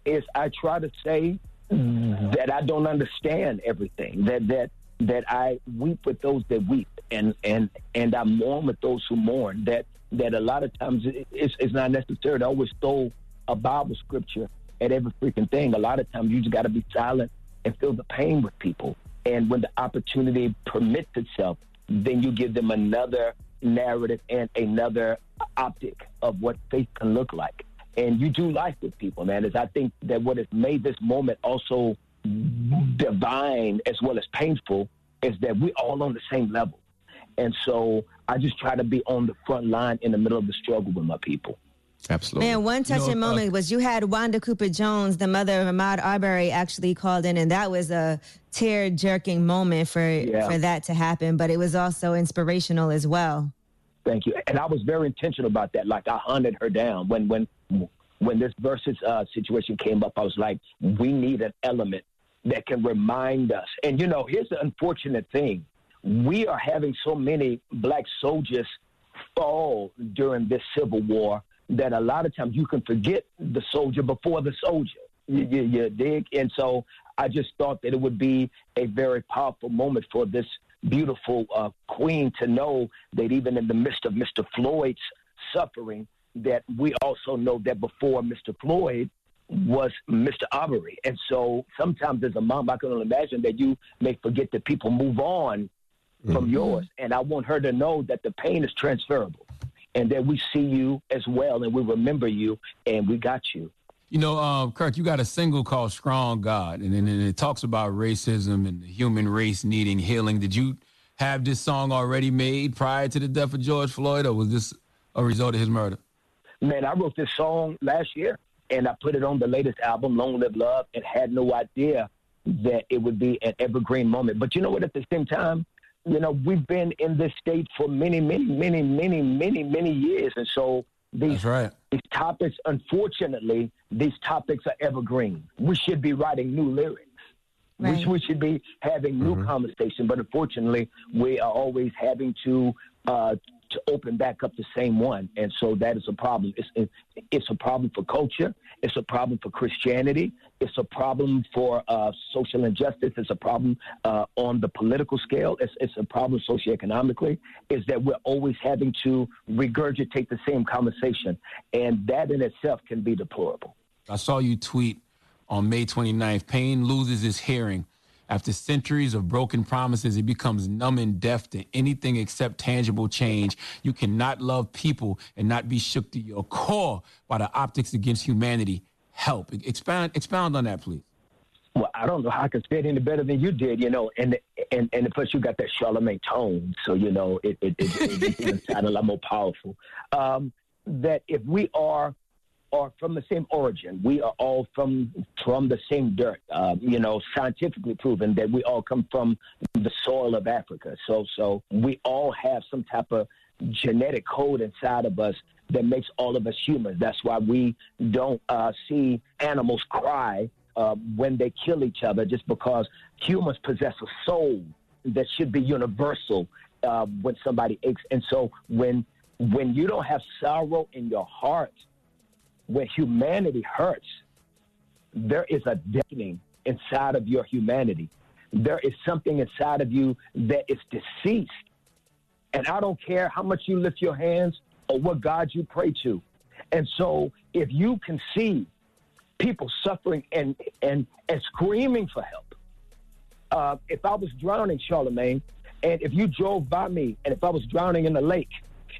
is I try to say Mm-hmm. that I don't understand everything. That that that I weep with those that weep, and and and I mourn with those who mourn. That that a lot of times it's, it's not necessary to always throw a Bible scripture at every freaking thing. A lot of times you just got to be silent and feel the pain with people. And when the opportunity permits itself, then you give them another narrative and another optic of what faith can look like. And you do life with people, man. Is I think that what has made this moment also divine as well as painful is that we're all on the same level. And so I just try to be on the front line in the middle of the struggle with my people. Absolutely. Man, one touching know, uh, moment was you had Wanda Cooper Jones, the mother of Ahmaud Arbery, actually called in, and that was a tear jerking moment for Yeah. for that to happen. But it was also inspirational as well. Thank you. And I was very intentional about that. Like I hunted her down when when when this versus uh, situation came up. I was like, we need an element that can remind us. And you know, here's the unfortunate thing: we are having so many black soldiers fall during this civil war that a lot of times you can forget the soldier before the soldier. You, you, you dig? And so I just thought that it would be a very powerful moment for this beautiful uh, queen to know that even in the midst of Mr. Floyd's suffering, that we also know that before Mr. Floyd was Mr. Arbery. And so sometimes as a mom, I can only imagine that you may forget that people move on from yours. And I want her to know that the pain is transferable and that we see you as well and we remember you and we got you. You know, um, Kirk, you got a single called "Strong God," and, and it talks about racism and the human race needing healing. Did you have this song already made prior to the death of George Floyd, or was this a result of his murder? Man, I wrote this song last year and I put it on the latest album, Long Live Love, and had no idea that it would be an evergreen moment. But you know what? At the same time, you know, we've been in this state for many, many, many, many, many, many years. And so these, right. these topics, unfortunately, these topics are evergreen. We should be writing new lyrics. We, Right. we should be having new conversation, but unfortunately, we are always having to uh, to open back up the same one, and so that is a problem. It's it's a problem for culture. It's a problem for Christianity. It's a problem for uh, social injustice. It's a problem uh, on the political scale. It's, it's a problem socioeconomically. Is that we're always having to regurgitate the same conversation, and that in itself can be deplorable. I saw you tweet on May 29th Pain loses his hearing. After centuries of broken promises, it becomes numb and deaf to anything except tangible change. You cannot love people and not be shook to your core by the optics against humanity. Help. Expound, expound on that, please. Well, I don't know how I can say it any better than you did, you know, and and and plus you got that Charlamagne tone, so you know it it, it, it, it even sound a lot more powerful. Um, that if we are are from the same origin, we are all from from the same dirt. Uh, you know, scientifically proven that we all come from the soil of Africa. So so we all have some type of genetic code inside of us that makes all of us humans. That's why we don't uh, see animals cry uh, when they kill each other, just because humans possess a soul that should be universal uh, when somebody aches. And so when when you don't have sorrow in your heart, when humanity hurts, there is a deadening inside of your humanity. There is something inside of you that is deceased. And I don't care how much you lift your hands or what God you pray to. And so if you can see people suffering and and and screaming for help, uh, if I was drowning, Charlamagne, and if you drove by me, and if I was drowning in the lake,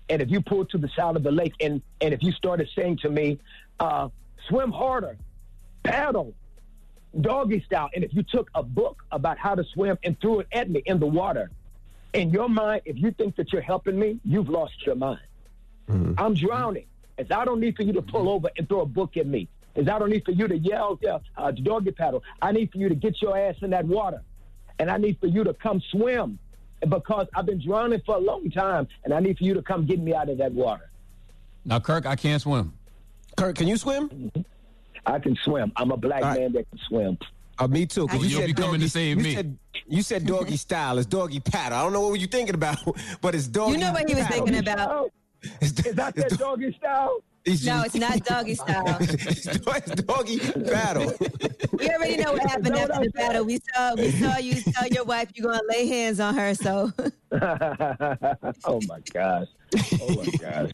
and if you pulled to the side of the lake, and and if you started saying to me, uh, "Swim harder, paddle, doggy style," and if you took a book about how to swim and threw it at me in the water, in your mind, if you think that you're helping me, you've lost your mind. I'm drowning. As I don't need for you to pull over and throw a book at me. As I don't need for you to yell, yell uh, doggy paddle. I need for you to get your ass in that water. And I need for you to come swim because I've been drowning for a long time and I need for you to come get me out of that water. Now, Kirk, I can't swim. Kirk, can you swim? I can swim. I'm a black man that can swim. Uh, me too. 'cause Well, you'll be coming to save you me. Said, you said doggy (laughs) style. It's doggy paddle. I don't know what you thinking about, (laughs) but it's doggy. You know what he was paddle. thinking about. Is that that doggy style? It's No, it's not doggy (laughs) style. it's doggy paddle. We already know what happened after the battle. We saw we saw you tell your wife you're gonna lay hands on her. So oh my gosh. Oh my gosh.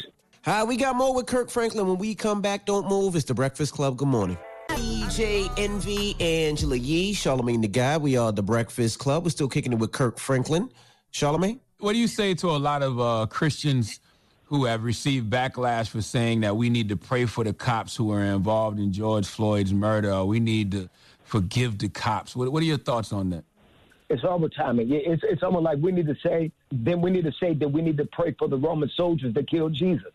Hi, we got more with Kirk Franklin. When we come back, don't move. It's the Breakfast Club. Good morning. DJ Envy, Angela Yee, Charlamagne the God. We are the Breakfast Club. We're still kicking it with Kirk Franklin. Charlamagne? What do you say to a lot of uh, Christians who have received backlash for saying that we need to pray for the cops who were involved in George Floyd's murder? Or we need to forgive the cops. What, what are your thoughts on that? It's over timing. Yeah, It's, it's almost like we need to say, then we need to say that we need to pray for the Roman soldiers that killed Jesus.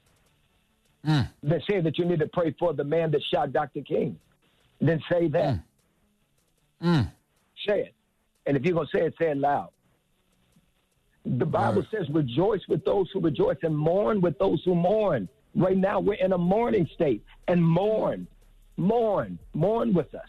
Mm. Then say that you need to pray for the man that shot Dr. King. Then say that. Mm. Say it. And if you're going to say it, say it loud. The Bible says, rejoice with those who rejoice and mourn with those who mourn. Right now, we're in a mourning state and mourn, mourn, mourn with us.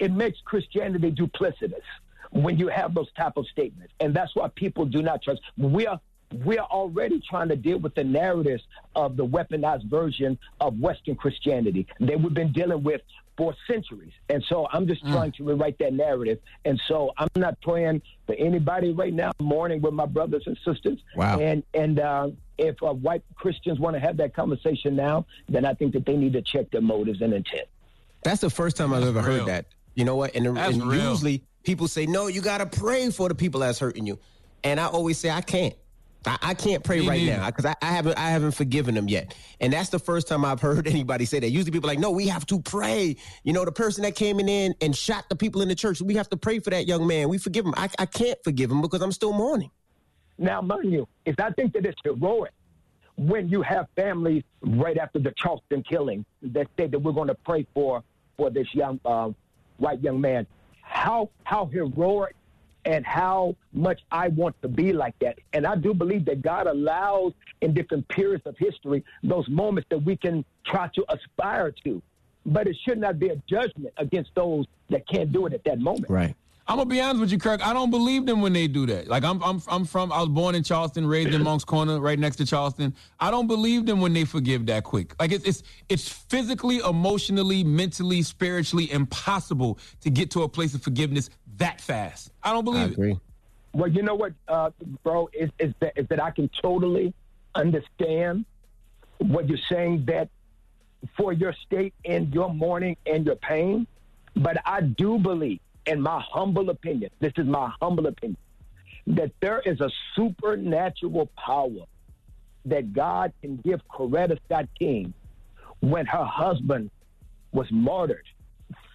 It makes Christianity duplicitous when you have those type of statements. And that's why people do not trust. We are we are already trying to deal with the narratives of the weaponized version of Western Christianity that we've been dealing with for centuries. And so I'm just trying to rewrite that narrative. And so I'm not praying for anybody right now. I'm mourning with my brothers and sisters. Wow. And and uh, if uh, white Christians want to have that conversation now, then I think that they need to check their motives and intent. That's the first time I've ever real. heard that. You know what? And, and usually people say, no, you got to pray for the people that's hurting you. And I always say, I can't. I, I can't pray Me right neither. now because I, I haven't I haven't forgiven them yet. And that's the first time I've heard (laughs) anybody say that. Usually people are like, no, we have to pray. You know, the person that came in and shot the people in the church, we have to pray for that young man. We forgive him. I, I can't forgive him because I'm still mourning. Now, mind you, is I think that it's heroic when you have families right after the Charleston killing that say that we're going to pray for for this young uh, white young man. How how heroic and how much I want to be like that. And I do believe that God allows in different periods of history those moments that we can try to aspire to. But it should not be a judgment against those that can't do it at that moment. Right. I'm gonna be honest with you, Kirk. I don't believe them when they do that. Like I'm, I'm, I'm from. I was born in Charleston, raised in Moncks Corner, right next to Charleston. I don't believe them when they forgive that quick. Like it's, it's, it's physically, emotionally, mentally, spiritually impossible to get to a place of forgiveness that fast. I don't believe I it. agree. Well, you know what, uh, bro, is, is, that, is that I can totally understand what you're saying that for your state and your mourning and your pain. But I do believe, in my humble opinion, this is my humble opinion, that there is a supernatural power that God can give Coretta Scott King when her husband was martyred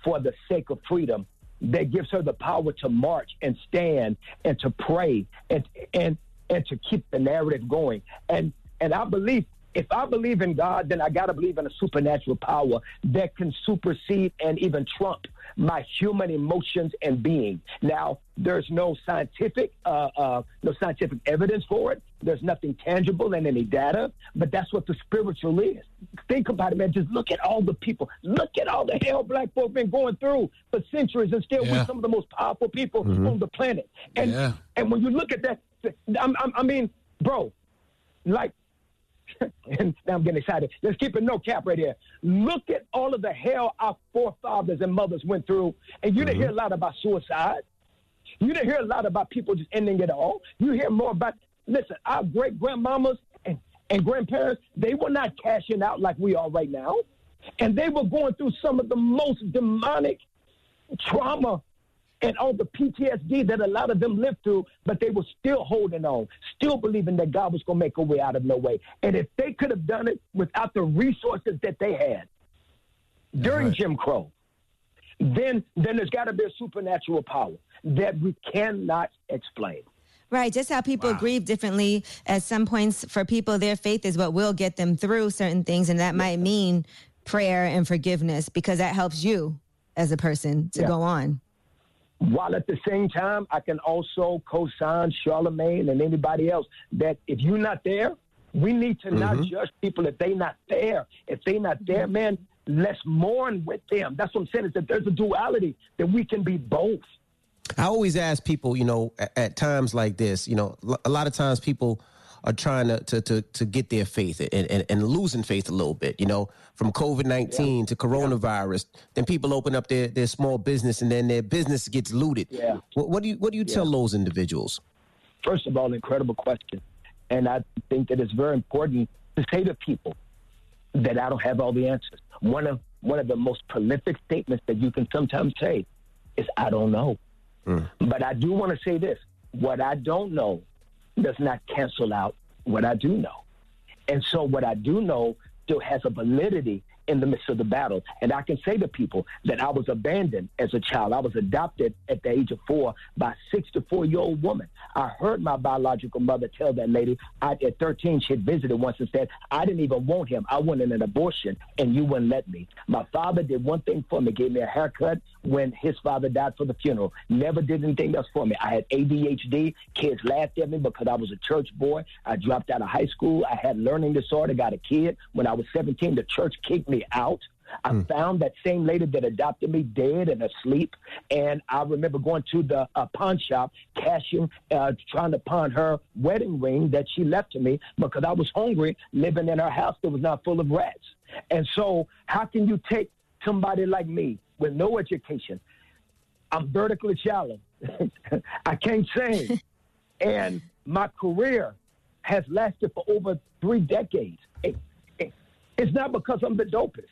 for the sake of freedom that gives her the power to march and stand and to pray and and and to keep the narrative going. And and I believe if I believe in God, then I got to believe in a supernatural power that can supersede and even trump my human emotions and being. Now, there's no scientific, uh, uh, no scientific evidence for it. There's nothing tangible in any data, but that's what the spiritual is. Think about it, man. Just look at all the people. Look at all the hell black folk been going through for centuries, and still Yeah. we're some of the most powerful people Mhm. on the planet. And Yeah. and when you look at that, I'm, I'm, I mean, bro, like (laughs) and now I'm getting excited. Let's keep it no cap right here. Look at all of the hell our forefathers and mothers went through, and you didn't hear mm-hmm. a lot about suicide. You didn't hear a lot about people just ending it all. You hear more about listen, our great grandmamas and, and grandparents, they were not cashing out like we are right now. And they were going through some of the most demonic trauma and all the PTSD that a lot of them lived through, but they were still holding on, still believing that God was going to make a way out of no way. And if they could have done it without the resources that they had during Jim Crow, then then there's got to be a supernatural power that we cannot explain. Right, just how people grieve differently. At some points, for people, their faith is what will get them through certain things, and that might mean prayer and forgiveness because that helps you as a person to Yeah. go on. While at the same time, I can also co-sign Charlamagne and anybody else that if you're not there, we need to not mm-hmm. judge people if they're not there. If they're not there, mm-hmm. man, let's mourn with them. That's what I'm saying. Is that there's a duality that we can be both. I always ask people, you know, at, at times like this, you know, l- a lot of times people are trying to to to, to get their faith and, and, and losing faith a little bit, you know, from COVID nineteen to coronavirus. Then people open up their, their small business and then their business gets looted. Yeah. What, what do you what do you tell those individuals? First of all, incredible question. And I think that it's very important to say to people that I don't have all the answers. One of one of the most prolific statements that you can sometimes say is I don't know. Hmm. But I do want to say this. What I don't know does not cancel out what I do know. And so what I do know still has a validity in the midst of the battle. And I can say to people that I was abandoned as a child. I was adopted at the age of four by a 64 year old woman. I heard my biological mother tell that lady I, at 13, she had visited once and said, I didn't even want him. I wanted an abortion and you wouldn't let me. My father did one thing for me, gave me a haircut when his father died for the funeral. Never did anything else for me. I had ADHD. Kids laughed at me because I was a church boy. I dropped out of high school. I had learning disorder, got a kid. When I was 17, the church kicked me out. I found that same lady that adopted me dead and asleep. And I remember going to the uh, pawn shop, cashing, uh, trying to pawn her wedding ring that she left to me because I was hungry, living in her house that was not full of rats. And so, how can you take somebody like me with no education? I'm vertically challenged. (laughs) I can't sing. (laughs) and my career has lasted for over three decades. It- it's not because I'm the dopest.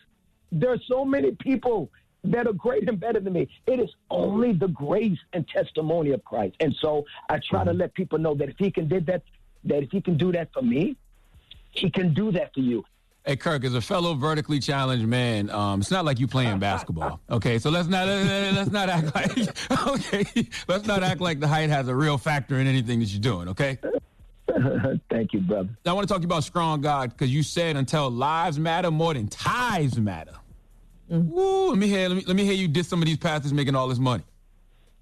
There's so many people that are great and better than me. It is only the grace and testimony of Christ. And so I try to let people know that if he can did that, that if he can do that for me, he can do that for you. Hey Kirk, as a fellow vertically challenged man, um, it's not like you playing basketball. (laughs) Okay, so let's not let's not act like (laughs) okay, let's not act like the height has a real factor in anything that you're doing. Okay. (laughs) Thank you, brother. I want to talk to you about strong God because you said until lives matter more than tithes matter. Woo, let me hear let me, let me hear you diss some of these pastors making all this money.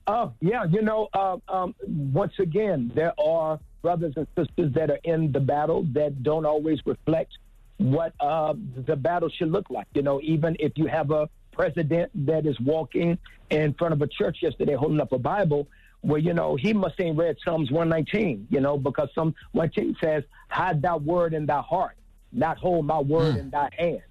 Oh, yeah. You know, uh, um, once again, there are brothers and sisters that are in the battle that don't always reflect what uh, the battle should look like. You know, even if you have a president that is walking in front of a church yesterday holding up a Bible, well, you know, he must ain't read Psalms 119, you know, because Psalm 119 says, hide thy word in thy heart, not hold my word mm. in thy hand.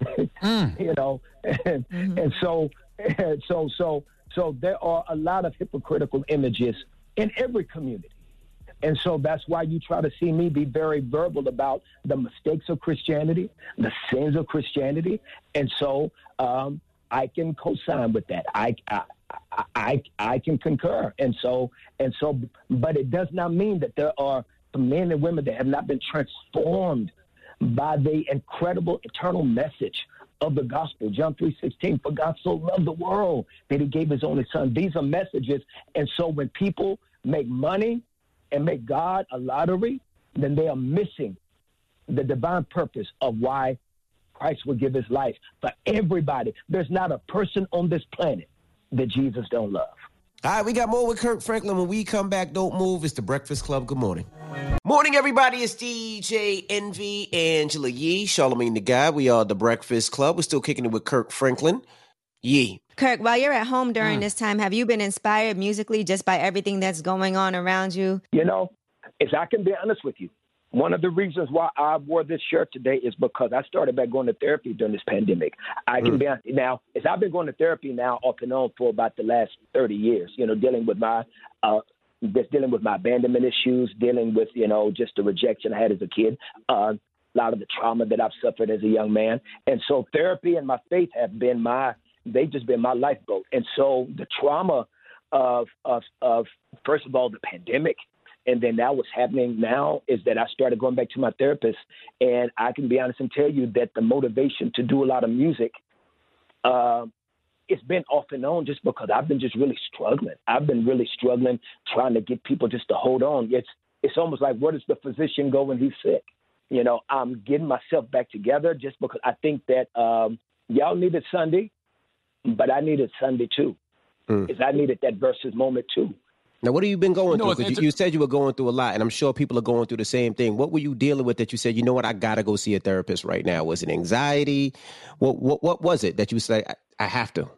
(laughs) Mm. you know, (laughs) and, mm-hmm. and so, and (laughs) so, so, so there are a lot of hypocritical images in every community. And so that's why you try to see me be very verbal about the mistakes of Christianity, the sins of Christianity. And so um, I can co-sign with that. I, I, I, I can concur. And so, and so, but it does not mean that there are men and women that have not been transformed by the incredible eternal message of the gospel. John 3.16, for God so loved the world that he gave his only son. These are messages. And so when people make money and make God a lottery, then they are missing the divine purpose of why Christ would give his life for everybody. There's not a person on this planet that Jesus don't love. All right, we got more with Kirk Franklin. When we come back, don't move. It's the Breakfast Club. Good morning. Morning, everybody. It's DJ Envy, Angela Yee, Charlamagne the God. We are the Breakfast Club. We're still kicking it with Kirk Franklin. Yee. Kirk, while you're at home during mm. this time, have you been inspired musically just by everything that's going on around you? You know, if I can be honest with you, one of the reasons why I wore this shirt today is because I started back going to therapy during this pandemic. I can be honest now, as I've been going to therapy now off and on for about the last 30 years, you know, dealing with my uh just dealing with my abandonment issues, dealing with, you know, just the rejection I had as a kid, uh, a lot of the trauma that I've suffered as a young man. And so therapy and my faith have been my they've just been my lifeboat. And so the trauma of of of first of all the pandemic and then now what's happening now is that I started going back to my therapist and I can be honest and tell you that the motivation to do a lot of music uh, it's been off and on just because I've been just really struggling. I've been really struggling trying to get people just to hold on. It's it's almost like where does the physician go when he's sick? You know, I'm getting myself back together just because I think that um, y'all needed Sunday, but I needed Sunday too. Because I needed that versus moment too. Now, what have you been going You know, through? it's 'Cause you, you said you were going through a lot, and I'm sure people are going through the same thing. What were you dealing with that you said, you know what, I got to go see a therapist right now? Was it anxiety? What what, what was it that you said, I, I have to?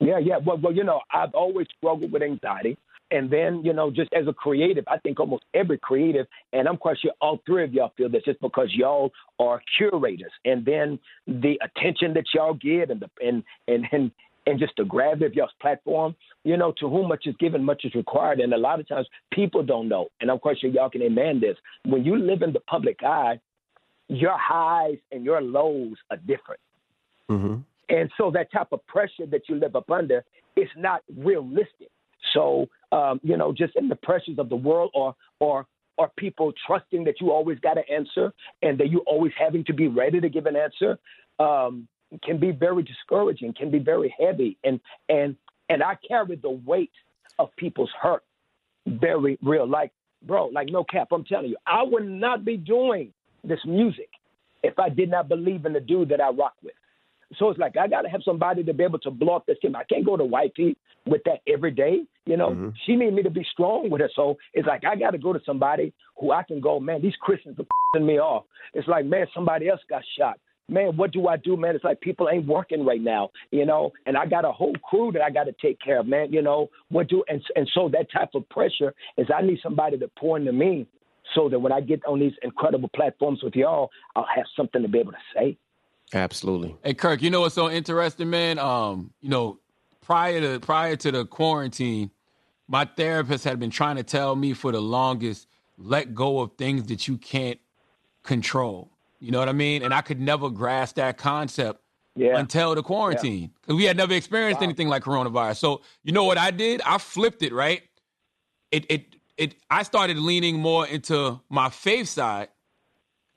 Yeah, yeah. Well, well, you know, I've always struggled with anxiety. And then, you know, just as a creative, I think almost every creative, and I'm quite sure all three of y'all feel this just because y'all are curators. And then the attention that y'all get and the and and and and just the gravity of y'all's platform, you know, to whom much is given, much is required. And a lot of times people don't know. And I'm quite y'all can amen this. When you live in the public eye, your highs and your lows are different. Mm-hmm. And so that type of pressure that you live up under is not realistic. So, um, you know, just in the pressures of the world or, or, or people trusting that you always got an answer and that you always having to be ready to give an answer, um, can be very discouraging, can be very heavy. And, and, and I carry the weight of people's hurt very real. Like, bro, like no cap, I'm telling you, I would not be doing this music if I did not believe in the dude that I rock with. So it's like I gotta have somebody to be able to blow up this team. I can't go to wifey with that every day. You know, mm-hmm. she need me to be strong with her. So it's like I gotta go to somebody who I can go, man, these Christians are pissing me off. It's like, man, somebody else got shot. Man, what do I do, man? It's like people ain't working right now, you know, and I got a whole crew that I got to take care of, man. You know, what do and and so that type of pressure is I need somebody to pour into me so that when I get on these incredible platforms with y'all, I'll have something to be able to say. Absolutely. Hey Kirk, you know what's so interesting, man? Um, you know, prior to prior to the quarantine, my therapist had been trying to tell me for the longest, let go of things that you can't control. You know what I mean? And I could never grasp that concept Yeah. until the quarantine. Because we had never experienced anything like coronavirus. So you know what I did? I flipped it, right? It it it I started leaning more into my faith side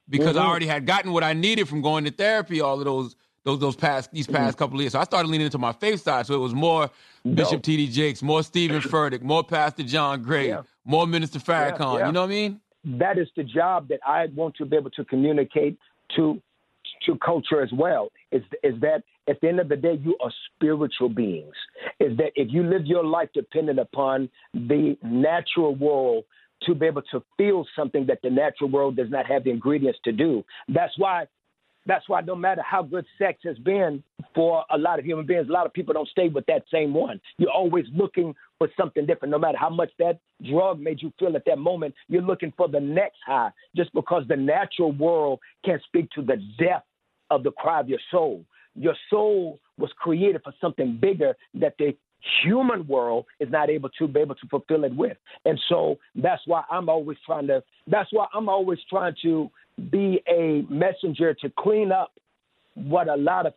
because I Mhm. already had gotten what I needed from going to therapy all of those those those past these past couple of years. So I started leaning into my faith side. So it was more Bishop T.D. Jakes, more Steven (clears throat) Furtick, more Pastor John Gray, Yeah. more Minister Farrakhan. You know what I mean? That is the job that I want to be able to communicate to to culture as well. Is is that at the end of the day you are spiritual beings. Is that if you live your life dependent upon the natural world to be able to feel something that the natural world does not have the ingredients to do. That's why that's why no matter how good sex has been for a lot of human beings, a lot of people don't stay with that same one. You're always looking for something different. No matter how much that drug made you feel at that moment, you're looking for the next high just because the natural world can't speak to the depth of the cry of your soul. Your soul was created for something bigger that the human world is not able to be able to fulfill it with. And so that's why I'm always trying to that's why I'm always trying to be a messenger to clean up what a lot of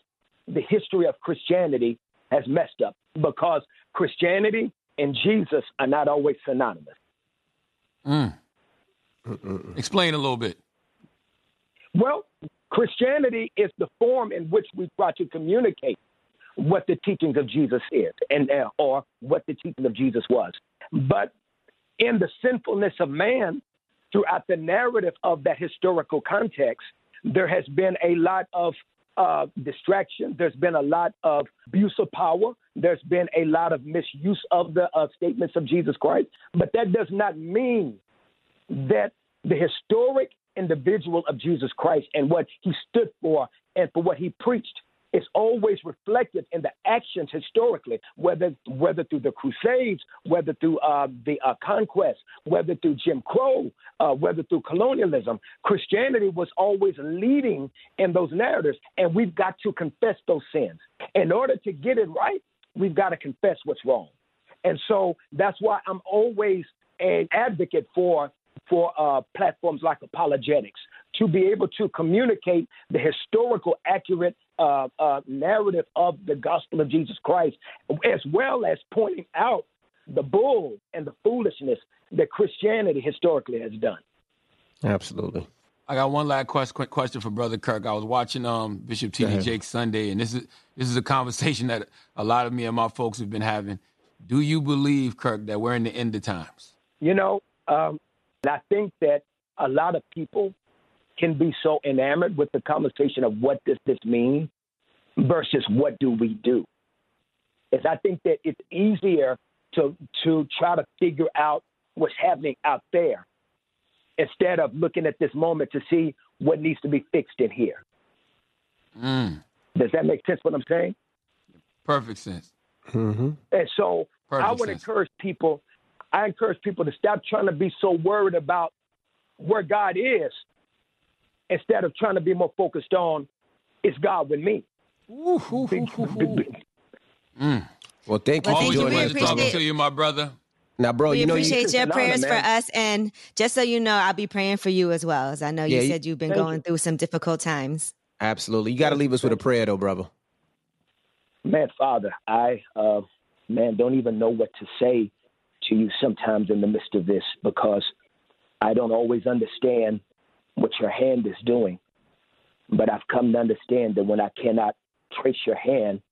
the history of Christianity has messed up because Christianity and Jesus are not always synonymous. Mm. Explain a little bit. Well, Christianity is the form in which we try to communicate what the teachings of Jesus is, and uh, or what the teaching of Jesus was. But in the sinfulness of man, throughout the narrative of that historical context, there has been a lot of uh, distraction. There's been a lot of abuse of power. There's been a lot of misuse of the uh, statements of Jesus Christ. But that does not mean that the historic individual of Jesus Christ and what he stood for and for what he preached is always reflected in the actions historically, whether whether through the Crusades, whether through uh, the uh, conquest, whether through Jim Crow, uh, whether through colonialism. Christianity was always leading in those narratives, and we've got to confess those sins. In order to get it right, we've got to confess what's wrong. And so that's why I'm always an advocate for for uh, platforms like apologetics to be able to communicate the historical accurate uh, uh, narrative of the gospel of Jesus Christ, as well as pointing out the bull and the foolishness that Christianity historically has done. Absolutely. I got one last quest, quick question for Brother Kirk. I was watching um, Bishop T.D. Jakes Sunday, and this is this is a conversation that a lot of me and my folks have been having. Do you believe, Kirk, that we're in the end of times? You know, um, I think that a lot of people can be so enamored with the conversation of what does this mean versus what do we do. Is I think that it's easier to to try to figure out what's happening out there instead of looking at this moment to see what needs to be fixed in here. Mm. Does that make sense? What I'm saying? Perfect sense. Mm-hmm. And so Perfect I would sense. encourage people. I encourage people to stop trying to be so worried about where God is instead of trying to be more focused on is God with me. Mm. Well, thank you Well, for thank you. joining We us, appreciate- brother. To you, my brother. Now, bro, we you know you appreciate your prayers honor, for us, and just so you know, I'll be praying for you as well. As I know you Yeah, you- said you've been going you. through some difficult times. absolutely. You got to leave us with a prayer, though, brother. Man, Father, I, uh, man, don't even know what to say to you sometimes in the midst of this because I don't always understand what your hand is doing. But I've come to understand that when I cannot trace your hand,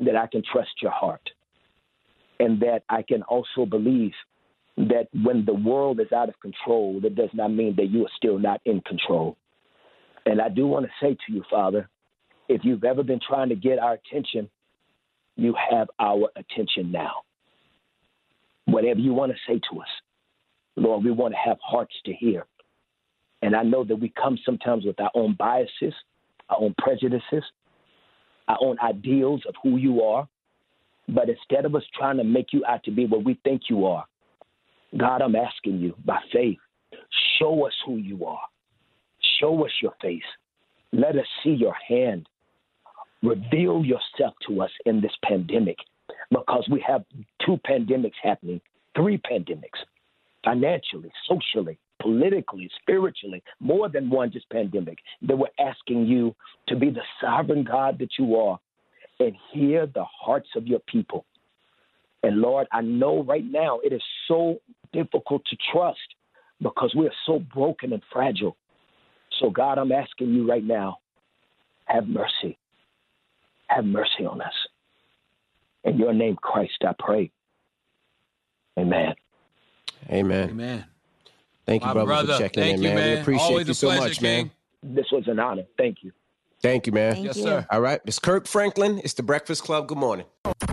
that I can trust your heart. And that I can also believe that when the world is out of control, that does not mean that you are still not in control. And I do want to say to you, Father, if you've ever been trying to get our attention, you have our attention now. Whatever you want to say to us, Lord, we want to have hearts to hear. And I know that we come sometimes with our own biases, our own prejudices, our own ideals of who you are. But instead of us trying to make you out to be what we think you are, God, I'm asking you by faith, show us who you are. Show us your face. Let us see your hand. Reveal yourself to us in this pandemic because we have two pandemics happening, three pandemics financially, socially, politically, spiritually, more than one just pandemic. That we're asking you to be the sovereign God that you are and hear the hearts of your people. And Lord, I know right now it is so difficult to trust because we are so broken and fragile. So, God, I'm asking you right now, have mercy. Have mercy on us. In your name, Christ, I pray. Amen. Amen. Amen. Thank you, brother, brother, for checking thank in, you, man. man. We appreciate Always you a so pleasure, much, man. This was an honor. Thank you. Thank you, man. Thank Yes, you. sir. All right. It's Kirk Franklin. It's the Breakfast Club. Good morning.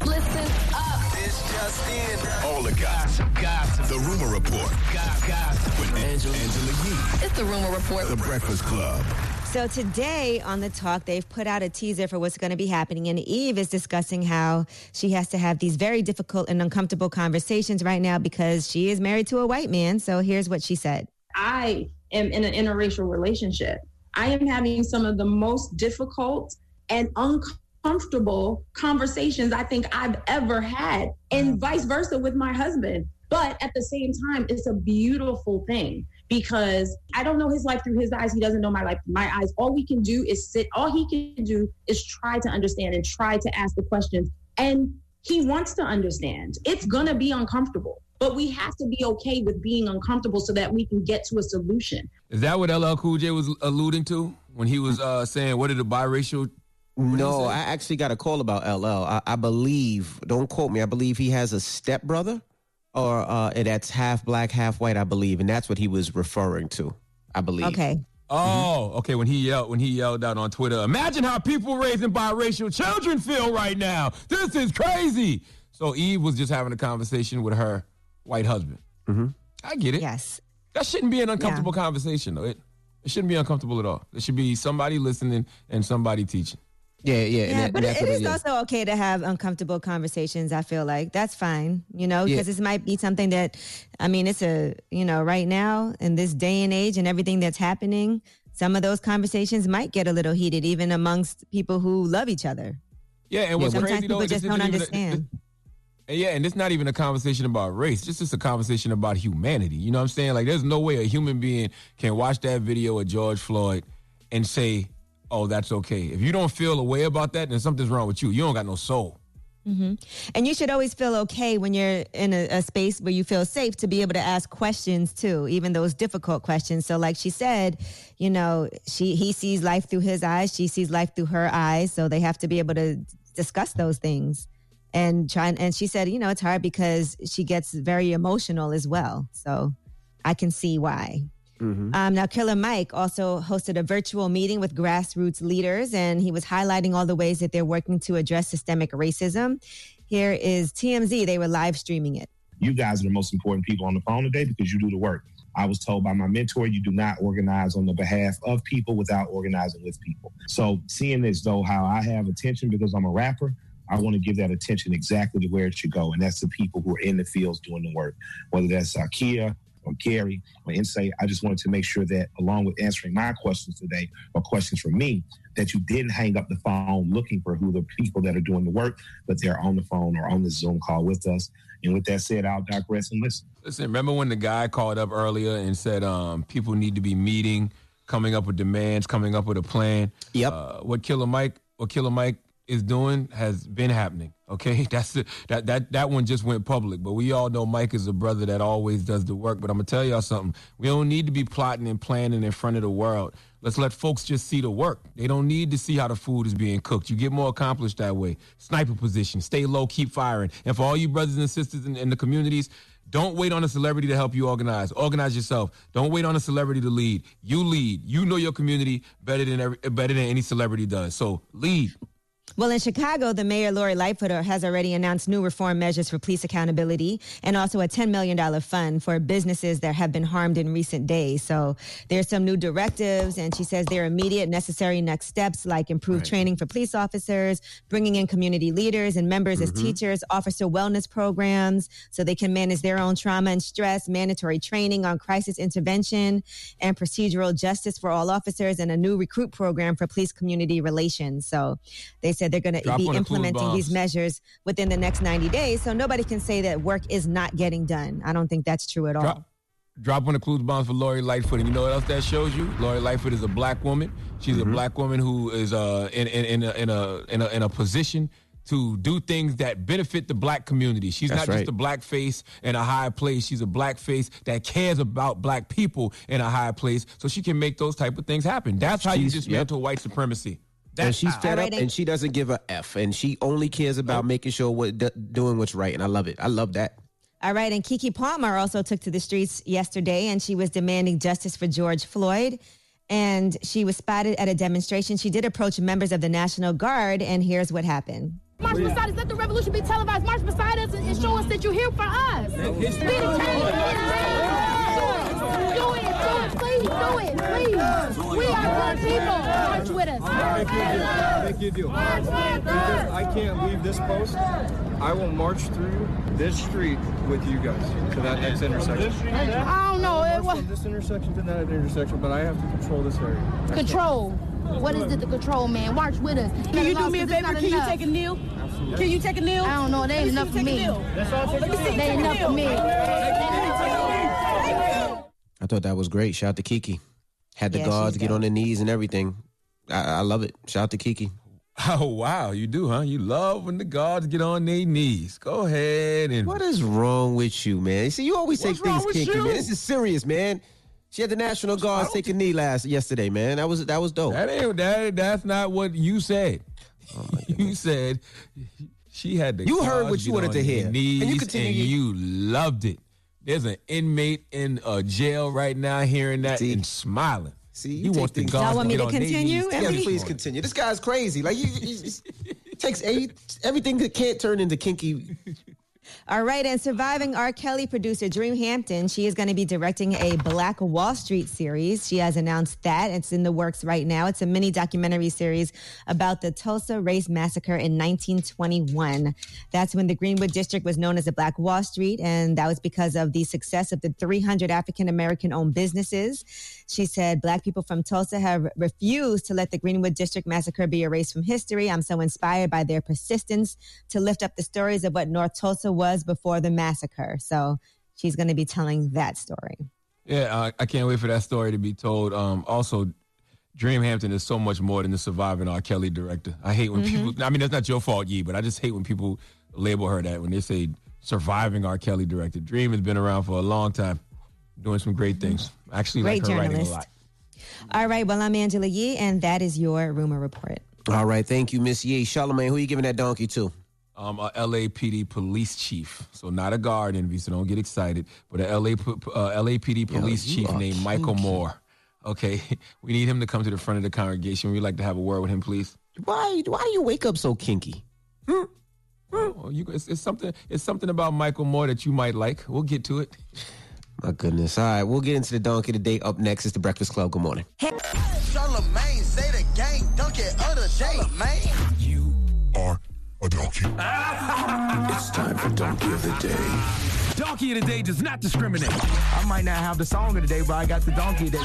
Listen up. This just in. All the gossip. Gossip. The rumor report. Gossip. With Angela, Angela Yee. It's the rumor report. The Breakfast Club. So today on the talk, they've put out a teaser for what's going to be happening, and Eve is discussing how she has to have these very difficult and uncomfortable conversations right now because she is married to a white man. So here's what she said. I am in an interracial relationship. I am having some of the most difficult and uncomfortable conversations I think I've ever had, and vice versa with my husband. But at the same time, it's a beautiful thing because I don't know his life through his eyes. He doesn't know my life through my eyes. All we can do is sit, all he can do is try to understand and try to ask the questions. And he wants to understand. It's going to be uncomfortable, but we have to be okay with being uncomfortable so that we can get to a solution. Is that what LL Cool J was alluding to when he was uh, saying, "What did a biracial?" No, I actually got a call about LL. I, I believe, don't quote me, I believe he has a stepbrother or uh, that's half black, half white, I believe, and that's what he was referring to. I believe. Okay. Oh, okay. When he yelled, when he yelled out on Twitter, imagine how people raising biracial children feel right now. This is crazy. So Eve was just having a conversation with her white husband. Mm-hmm. I get it. Yes. That shouldn't be an uncomfortable conversation, though. It, it shouldn't be uncomfortable at all. There should be somebody listening and somebody teaching. Yeah, yeah. Yeah, but it, it is also okay to have uncomfortable conversations. I feel like that's fine, you know, Yeah. because this might be something that, I mean, it's a, you know, right now in this day and age and everything that's happening, some of those conversations might get a little heated, even amongst people who love each other. Yeah, and what's Sometimes crazy people though, just don't isn't a- understand. And yeah, and it's not even a conversation about race. It's just a conversation about humanity. You know what I'm saying? Like, there's no way a human being can watch that video of George Floyd and say, "Oh, that's okay." If you don't feel a way about that, then something's wrong with you. You don't got no soul. hmm And you should always feel okay when you're in a, a space where you feel safe to be able to ask questions too, even those difficult questions. So, like she said, you know, she he sees life through his eyes, she sees life through her eyes. So they have to be able to discuss those things and try. And, and she said, you know, it's hard because she gets very emotional as well. So I can see why. Mm-hmm. Um, now, Killer Mike also hosted a virtual meeting with grassroots leaders, and he was highlighting all the ways that they're working to address systemic racism. Here is TMZ. They were live streaming it. You guys are the most important people on the phone today because you do the work. I was told by my mentor, you do not organize on the behalf of people without organizing with people. So, seeing as though how I have attention because I'm a rapper, I want to give that attention exactly to where it should go. And that's the people who are in the fields doing the work, whether that's uh, Kia or Gary or Insight. I just wanted to make sure that, along with answering my questions today or questions from me, that you didn't hang up the phone looking for who the people that are doing the work, but they're on the phone or on the Zoom call with us. And with that said, I'll digress and listen. Listen, remember when the guy called up earlier and said um, people need to be meeting, coming up with demands, coming up with a plan? Yep. Uh, what Killer Mike, what Killer Mike is doing has been happening. Okay, (laughs) that's the, that that that one just went public. But we all know Mike is a brother that always does the work. But I'm gonna tell y'all something. We don't need to be plotting and planning in front of the world. Let's let folks just see the work. They don't need to see how the food is being cooked. You get more accomplished that way. Sniper position, stay low, keep firing. And for all you brothers and sisters in, in the communities, don't wait on a celebrity to help you organize. Organize yourself. Don't wait on a celebrity to lead. You lead. You know your community better than every, better than any celebrity does. So lead. Well, in Chicago, the mayor, Lori Lightfoot, has already announced new reform measures for police accountability and also a $10 million fund for businesses that have been harmed in recent days. So there's some new directives, and she says there are immediate necessary next steps like improved training for police officers, bringing in community leaders and members as Mhm. teachers, officer wellness programs so they can manage their own trauma and stress, mandatory training on crisis intervention, and procedural justice for all officers, and a new recruit program for police community relations. So they said they're going to be one of the clue implementing these measures within the next 90 days. So nobody can say that work is not getting done. I don't think that's true at all. Drop, drop one of the clues bombs for Lori Lightfoot. And you know what else that shows you? Lori Lightfoot is a black woman. She's Mm-hmm. a black woman who is uh, in, in, in, a, in, a, in, a, in a position to do things that benefit the black community. She's That's not right. just a black face in a high place. She's a black face that cares about black people in a high place so she can make those type of things happen. That's how you She's- dismantle white supremacy. And she's how. fed up and she doesn't give a F and she only cares about oh. making sure what d- doing what's right. And I love it. I love that. All right. And Keke Palmer also took to the streets yesterday and she was demanding justice for George Floyd. And she was spotted at a demonstration. She did approach members of the National Guard, and here's what happened. March beside us. Let the revolution be televised. March beside us and, and show us that you're here for us. Be the change. Do it. Please do it. Please. We are good people. March with us. Thank you, deal. Thank you, deal. Because I can't leave this post. I will march through this street with you guys to that next intersection. I don't know. It March was from this intersection to that intersection, but I have to control this area. That's control. What is it the control, man? March with us. Can you do me a favor? Can you take a kneel? Can you take a kneel? I don't know. They ain't enough for me. Let me see. They ain't enough for me. I thought that was great. Shout out to Keke. Had the Yeah, guards get on their knees and everything. I, I love it. Shout out to Keke. (laughs) Oh, wow. You do, huh? You love when the guards get on their knees. Go ahead and. What is wrong with you, man? See, you always What's take things wrong with kinky, you? man. This is serious, man. She had the National Guards take a knee last yesterday, man. That was that was dope. That ain't that. That's not what you said. Oh (laughs) you said She had the You heard what you wanted to your hear. And you knees, continue and you loved it. There's an inmate in a jail right now hearing that and smiling. See, he you wants take the things- guards Y'all want to me to on their continue? knees. Yes, Every please continue. This guy's crazy. Like he, he, he takes eight, everything that can't turn into kinky. All right, and surviving R. Kelly producer Dream Hampton, she is going to be directing a Black Wall Street series. She has announced that it's in the works right now. It's a mini documentary series about the Tulsa Race Massacre in 1921. That's when the Greenwood District was known as the Black Wall Street, and that was because of the success of the 300 African American owned businesses. She said, Black people from Tulsa have refused to let the Greenwood District Massacre be erased from history. I'm so inspired by their persistence to lift up the stories of what North Tulsa was before the massacre. So she's going to be telling that story. Yeah, I, I can't wait for that story to be told. Um, also, Dream Hampton is so much more than the surviving R. Kelly director. I hate when Mhm. people. I mean, that's not your fault, Yee, but I just hate when people label her that when they say surviving R. Kelly director. Dream has been around for a long time, doing some great things. I Actually, Great like her writing a journalist. lot. All right. Well, I'm Angela Yee, and that is your rumor report. All right, thank you, Miss Yee. Charlamagne, who are you giving that donkey to? Um, a LAPD police chief. So not a guard envy, so don't get excited. But a LA, uh, LAPD police you chief are named Michael Moore. Okay, (laughs) we need him to come to the front of the congregation. We'd like to have a word with him, please. Why? Why do you wake up so kinky? Oh, you, it's, it's something. It's something about Michael Moore that you might like. We'll get to it. My goodness. All right, we'll get into the donkey today. Up next is the Breakfast Club. Good morning. Charlamagne, say the gang, dunk it other day, man. You are a donkey. (laughs) it's time for Donkey of the Day. Donkey of the day does not discriminate. I might not have the song of the day, but I got the donkey of the day.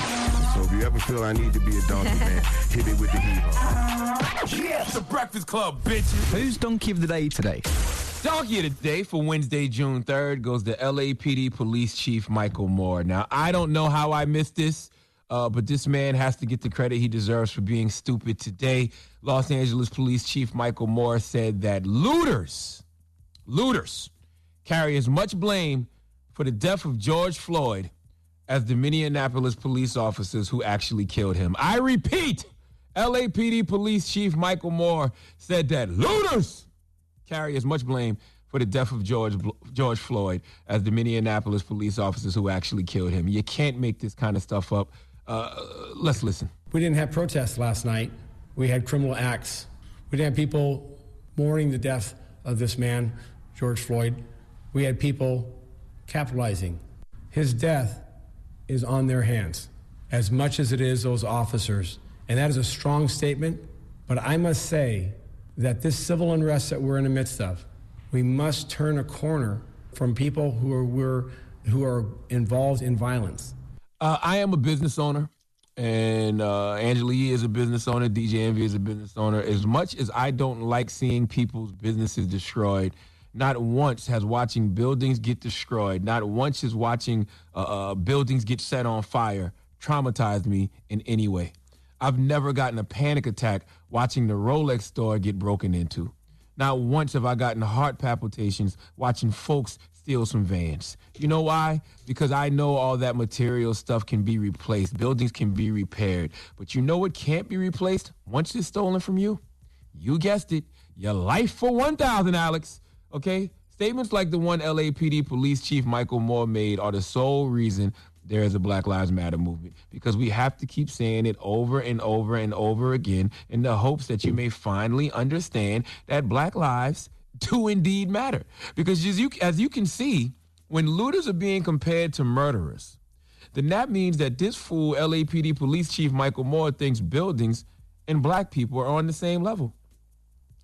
So if you ever feel I need to be a donkey, (laughs) man, hit it with the hee Yes, the Breakfast Club, bitches. Who's donkey of the day today? Donkey of the day for Wednesday, June 3rd goes to LAPD Police Chief Michael Moore. Now, I don't know how I missed this, uh, but this man has to get the credit he deserves for being stupid today. Los Angeles Police Chief Michael Moore said that looters, looters, carry as much blame for the death of George Floyd as the Minneapolis police officers who actually killed him. I repeat, LAPD Police Chief Michael Moore said that looters carry as much blame for the death of George George Floyd as the Minneapolis police officers who actually killed him. You can't make this kind of stuff up. Uh, let's listen. We didn't have protests last night. We had criminal acts. We didn't have people mourning the death of this man, George Floyd. We had people capitalizing. His death is on their hands as much as it is those officers. And that is a strong statement. But I must say that this civil unrest that we're in the midst of, we must turn a corner from people who are, who are involved in violence. Uh, I am a business owner, and uh, is a business owner. DJ Envy is a business owner. As much as I don't like seeing people's businesses destroyed, not once has watching buildings get destroyed, not once is watching uh, uh, buildings get set on fire traumatized me in any way. I've never gotten a panic attack watching the Rolex store get broken into. Not once have I gotten heart palpitations watching folks steal some vans. You know why? Because I know all that material stuff can be replaced. Buildings can be repaired. But you know what can't be replaced once it's stolen from you? You guessed it. Your life for 1,000, Alex. Okay? Statements like the one LAPD Police Chief Michael Moore made are the sole reason there is a Black Lives Matter movement because we have to keep saying it over and over and over again in the hopes that you may finally understand that black lives do indeed matter. Because as you, as you can see, when looters are being compared to murderers, then that means that this fool LAPD Police Chief Michael Moore thinks buildings and black people are on the same level.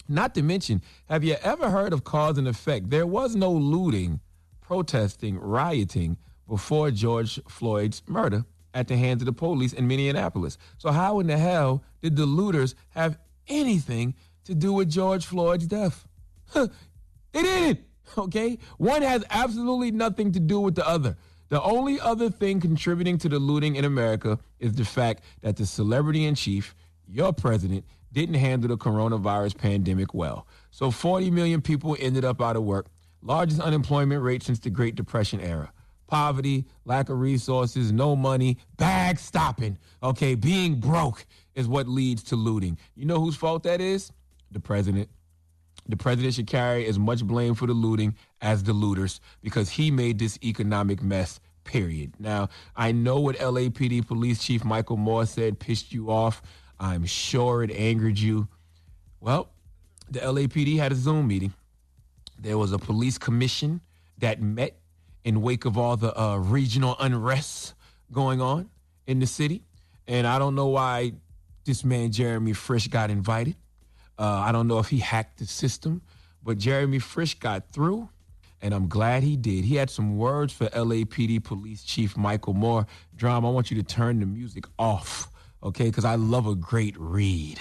Not to mention, have you ever heard of cause and effect? There was no looting, protesting, rioting before George Floyd's murder at the hands of the police in Minneapolis. So how in the hell did the looters have anything to do with George Floyd's death? They didn't. Okay? One has absolutely nothing to do with the other. The only other thing contributing to the looting in America is the fact that the celebrity in chief, your president, didn't handle the coronavirus pandemic well. So 40 million people ended up out of work, largest unemployment rate since the Great Depression era. Poverty, lack of resources, no money, bag stopping, okay, being broke is what leads to looting. You know whose fault that is? The president. The president should carry as much blame for the looting as the looters because he made this economic mess, period. Now, I know what LAPD Police Chief Michael Moore said pissed you off. I'm sure it angered you. Well, the LAPD had a Zoom meeting. There was a police commission that met in wake of all the uh, regional unrest going on in the city. And I don't know why this man, Jeremy Frisch, got invited. Uh, I don't know if he hacked the system, but Jeremy Frisch got through, and I'm glad he did. He had some words for LAPD Police Chief Michael Moore. Drum, I want you to turn the music off, okay? Because I love a great read.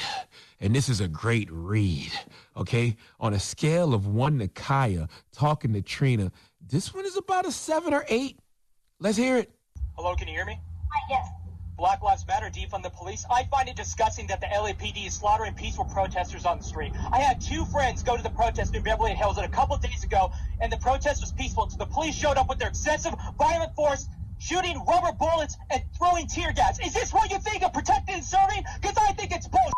And this is a great read, okay? On a scale of one to Kaya, talking to Trina, this one is about a seven or eight. Let's hear it. Hello, can you hear me? Hi, Yes. Black Lives Matter defund the police. I find it disgusting that the LAPD is slaughtering peaceful protesters on the street. I had two friends go to the protest in Beverly Hills a couple days ago, and the protest was peaceful until the police showed up with their excessive violent force, shooting rubber bullets and throwing tear gas. Is this what you think of protecting and serving? Because I think it's bullshit.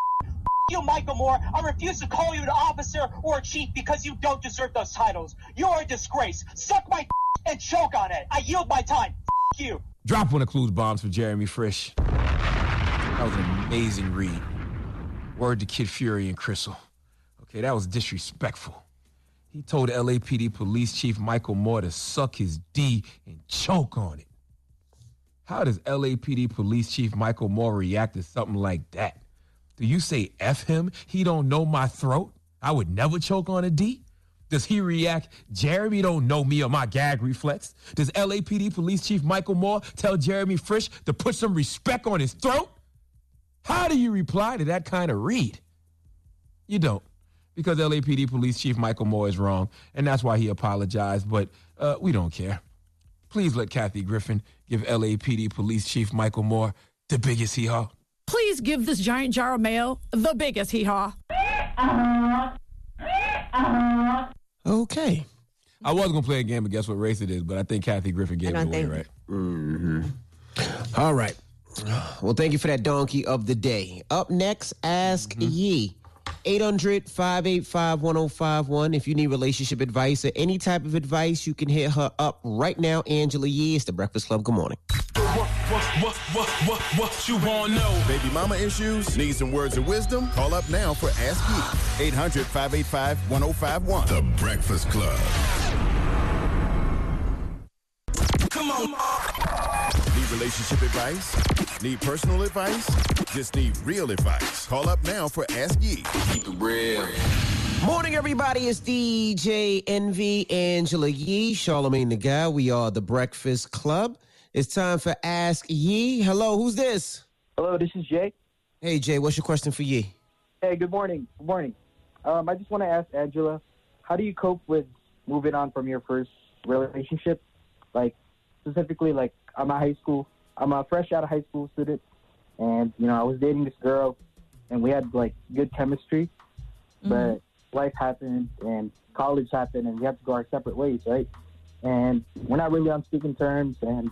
You, Michael Moore, I refuse to call you an officer or a chief because you don't deserve those titles. You are a disgrace. Suck my (laughs) and choke on it. I yield my time. you. Drop one of Clues bombs for Jeremy Frisch. That was an amazing read. Word to Kid Fury and Crissle. Okay, that was disrespectful. He told LAPD Police Chief Michael Moore to suck his D and choke on it. How does LAPD Police Chief Michael Moore react to something like that? Do you say F him? He don't know my throat? I would never choke on a D? Does he react, Jeremy don't know me or my gag reflex? Does LAPD Police Chief Michael Moore tell Jeremy Frisch to put some respect on his throat? How do you reply to that kind of read? You don't, because LAPD Police Chief Michael Moore is wrong, and that's why he apologized, but uh, we don't care. Please let Kathy Griffin give LAPD Police Chief Michael Moore the biggest hee haw. Please give this giant jar of mayo the biggest hee haw. (laughs) Okay. I was gonna play a game, but guess what race it is? But I think Kathy Griffin gave it away, think- right? Mm-hmm. All right. Well, thank you for that donkey of the day. Up next, Ask Yee. 800 585 1051. If you need relationship advice or any type of advice, you can hit her up right now. Angela Yee. It's the Breakfast Club. Good morning. What, what, what, what, what you want to know? Baby mama issues? Need some words of wisdom? Call up now for Ask Yee. 800 585 1051. The Breakfast Club. Come on. Need relationship advice? Need personal advice? Just need real advice. Call up now for Ask Yee. Keep it real. Morning, everybody. It's DJ Envy Angela Yee, Charlamagne the God. We are the Breakfast Club. It's time for Ask Yee. Hello, who's this? Hello, this is Jay. Hey, Jay, what's your question for Yee? Hey, good morning. Good morning. Um, I just want to ask Angela, how do you cope with moving on from your first relationship? Like, specifically, like, I'm a high school, I'm a fresh out of high school student, and, you know, I was dating this girl, and we had, like, good chemistry, but life happened, and college happened, and we had to go our separate ways, right? And we're not really on speaking terms, and,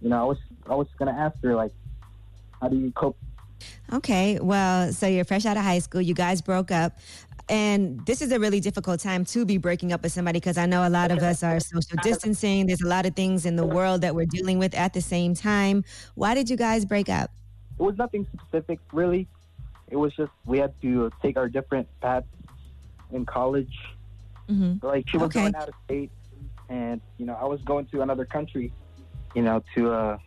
you know, I was, I was going to ask her, like, how do you cope Okay, well, so you're fresh out of high school. You guys broke up. And this is a really difficult time to be breaking up with somebody because I know a lot of us are social distancing. There's a lot of things in the world that we're dealing with at the same time. Why did you guys break up? it was nothing specific really. It was just we had to take our different paths in college. Mm-hmm. Like she was Okay. going out of state, and you know I was going to another country, you know, to uh,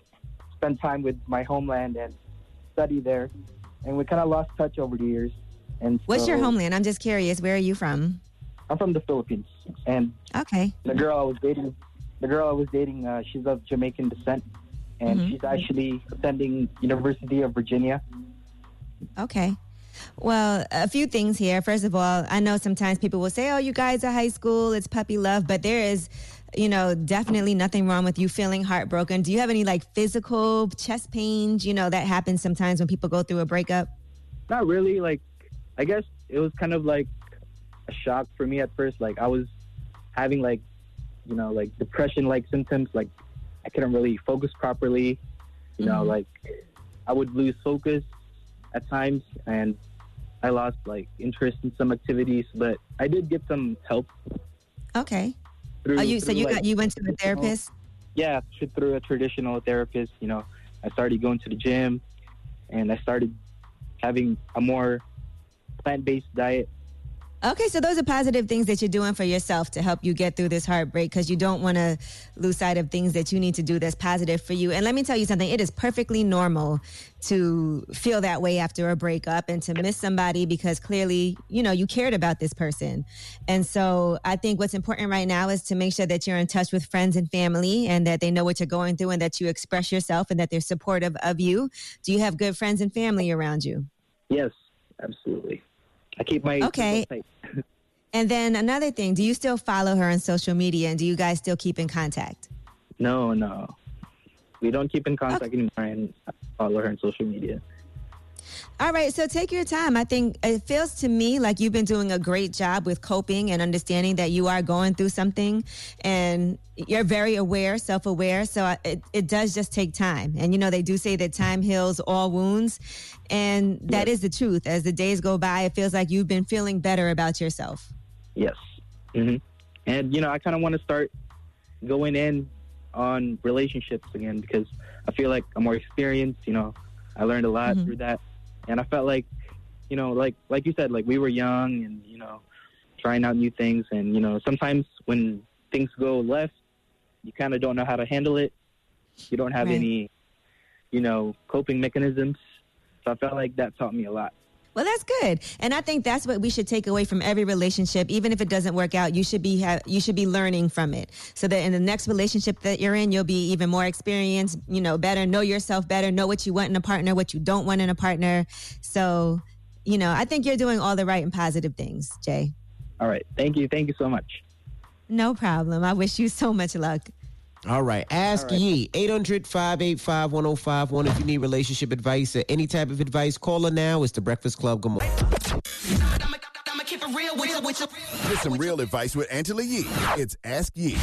spend time with my homeland and study there. And we kind of lost touch over the years. And What's your homeland? I'm just curious. Where are you from? I'm from the Philippines, and Okay. the girl I was dating, the girl I was dating, uh, she's of Jamaican descent, and Mhm. she's actually attending University of Virginia. Okay. Well, a few things here. First of all, I know sometimes people will say, oh, you guys are high school, it's puppy love, but there is, you know, definitely nothing wrong with you feeling heartbroken. Do you have any like physical chest pains? You know, that happens sometimes when people go through a breakup. Not really. Like, I guess it was kind of like a shock for me at first. Like, I was having like, you know, like depression-like symptoms. Like, I couldn't really focus properly. You know, Mhm. like I would lose focus at times, and I lost like interest in some activities, but I did get some help. Okay. Through, oh, you so you like, got you went to a therapist? Yeah, through a traditional therapist. You know, I started going to the gym, and I started having a more plant-based diet. Okay, so those are positive things that you're doing for yourself to help you get through this heartbreak because you don't want to lose sight of things that you need to do that's positive for you. And let me tell you something, it is perfectly normal to feel that way after a breakup and to miss somebody because clearly, you know, you cared about this person. And so I think what's important right now is to make sure that you're in touch with friends and family and that they know what you're going through and that you express yourself and that they're supportive of you. Do you have good friends and family around you? Yes, absolutely. I keep my Okay. (laughs) And then another thing, do you still follow her on social media and do you guys still keep in contact? No, no, we don't keep in contact anymore, and follow her on social media. All right, so take your time. I think it feels to me like you've been doing a great job with coping and understanding that you are going through something and you're very aware, self aware. So it, it does just take time. And, you know, they do say that time heals all wounds. And that is the truth. As the days go by, it feels like you've been feeling better about yourself. Yes. hmm And you know, I kind of want to start going in on relationships again because I feel like I'm more experienced. You know, I learned a lot through that, and I felt like, you know, like like you said, like we were young and you know, trying out new things, and you know, sometimes when things go left, you kind of don't know how to handle it. You don't have Right. any, you know, coping mechanisms. So I felt like that taught me a lot. Well, that's good, and I think that's what we should take away from every relationship. Even if it doesn't work out, you should be ha- you should be learning from it, so that in the next relationship that you're in, you'll be even more experienced. You know, better know yourself better, know what you want in a partner, what you don't want in a partner. So, you know, I think you're doing all the right and positive things, Jay. All right. Thank you. Thank you so much. No problem. I wish you so much luck. All right. Ask Yee. 800 585 1051. If you need relationship advice or any type of advice, call her now. It's the Breakfast Club. Good morning. Get some real advice with Angela Yee. It's Ask Yee.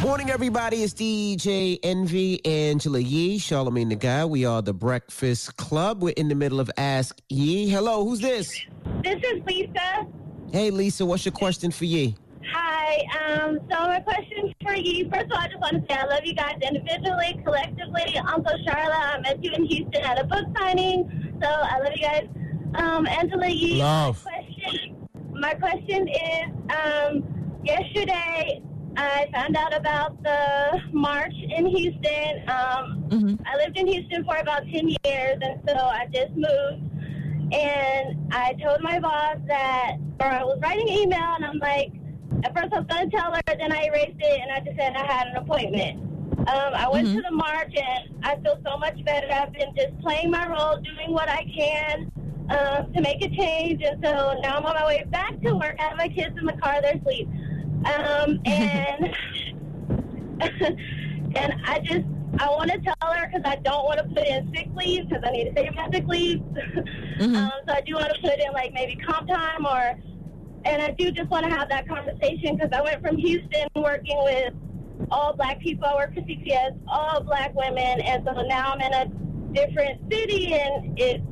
Morning, everybody. It's DJ Envy, Angela Yee, Charlamagne the God. We are the Breakfast Club. We're in the middle of Ask Yee. Hello, who's this? This is Lisa. Hey, Lisa, what's your question for Yee? Hi. Um, so my question for you, first of all, I just want to say I love you guys individually, collectively. Uncle Charlotte, I met you in Houston at a book signing, so I love you guys. Um, Angela, you. Love. My question, my question is, um, yesterday I found out about the march in Houston. Um, I lived in Houston for about 10 years, and so I just moved. And I told my boss that, or I was writing an email, and I'm like, at first I was going to tell her, then I erased it, and I just said I had an appointment. Um, I went to the march, and I feel so much better. I've been just playing my role, doing what I can uh, to make a change, and so now I'm on my way back to work. I have my kids in the car; they're asleep, um, (laughs) and (laughs) and I just I want to tell her because I don't want to put in sick leave because I need to save my sick leave. (laughs) um, so I do want to put in like maybe comp time or, and I do just want to have that conversation because I went from Houston working with all black people. I work for CPS, all black women, and so now I'm in a different city and it.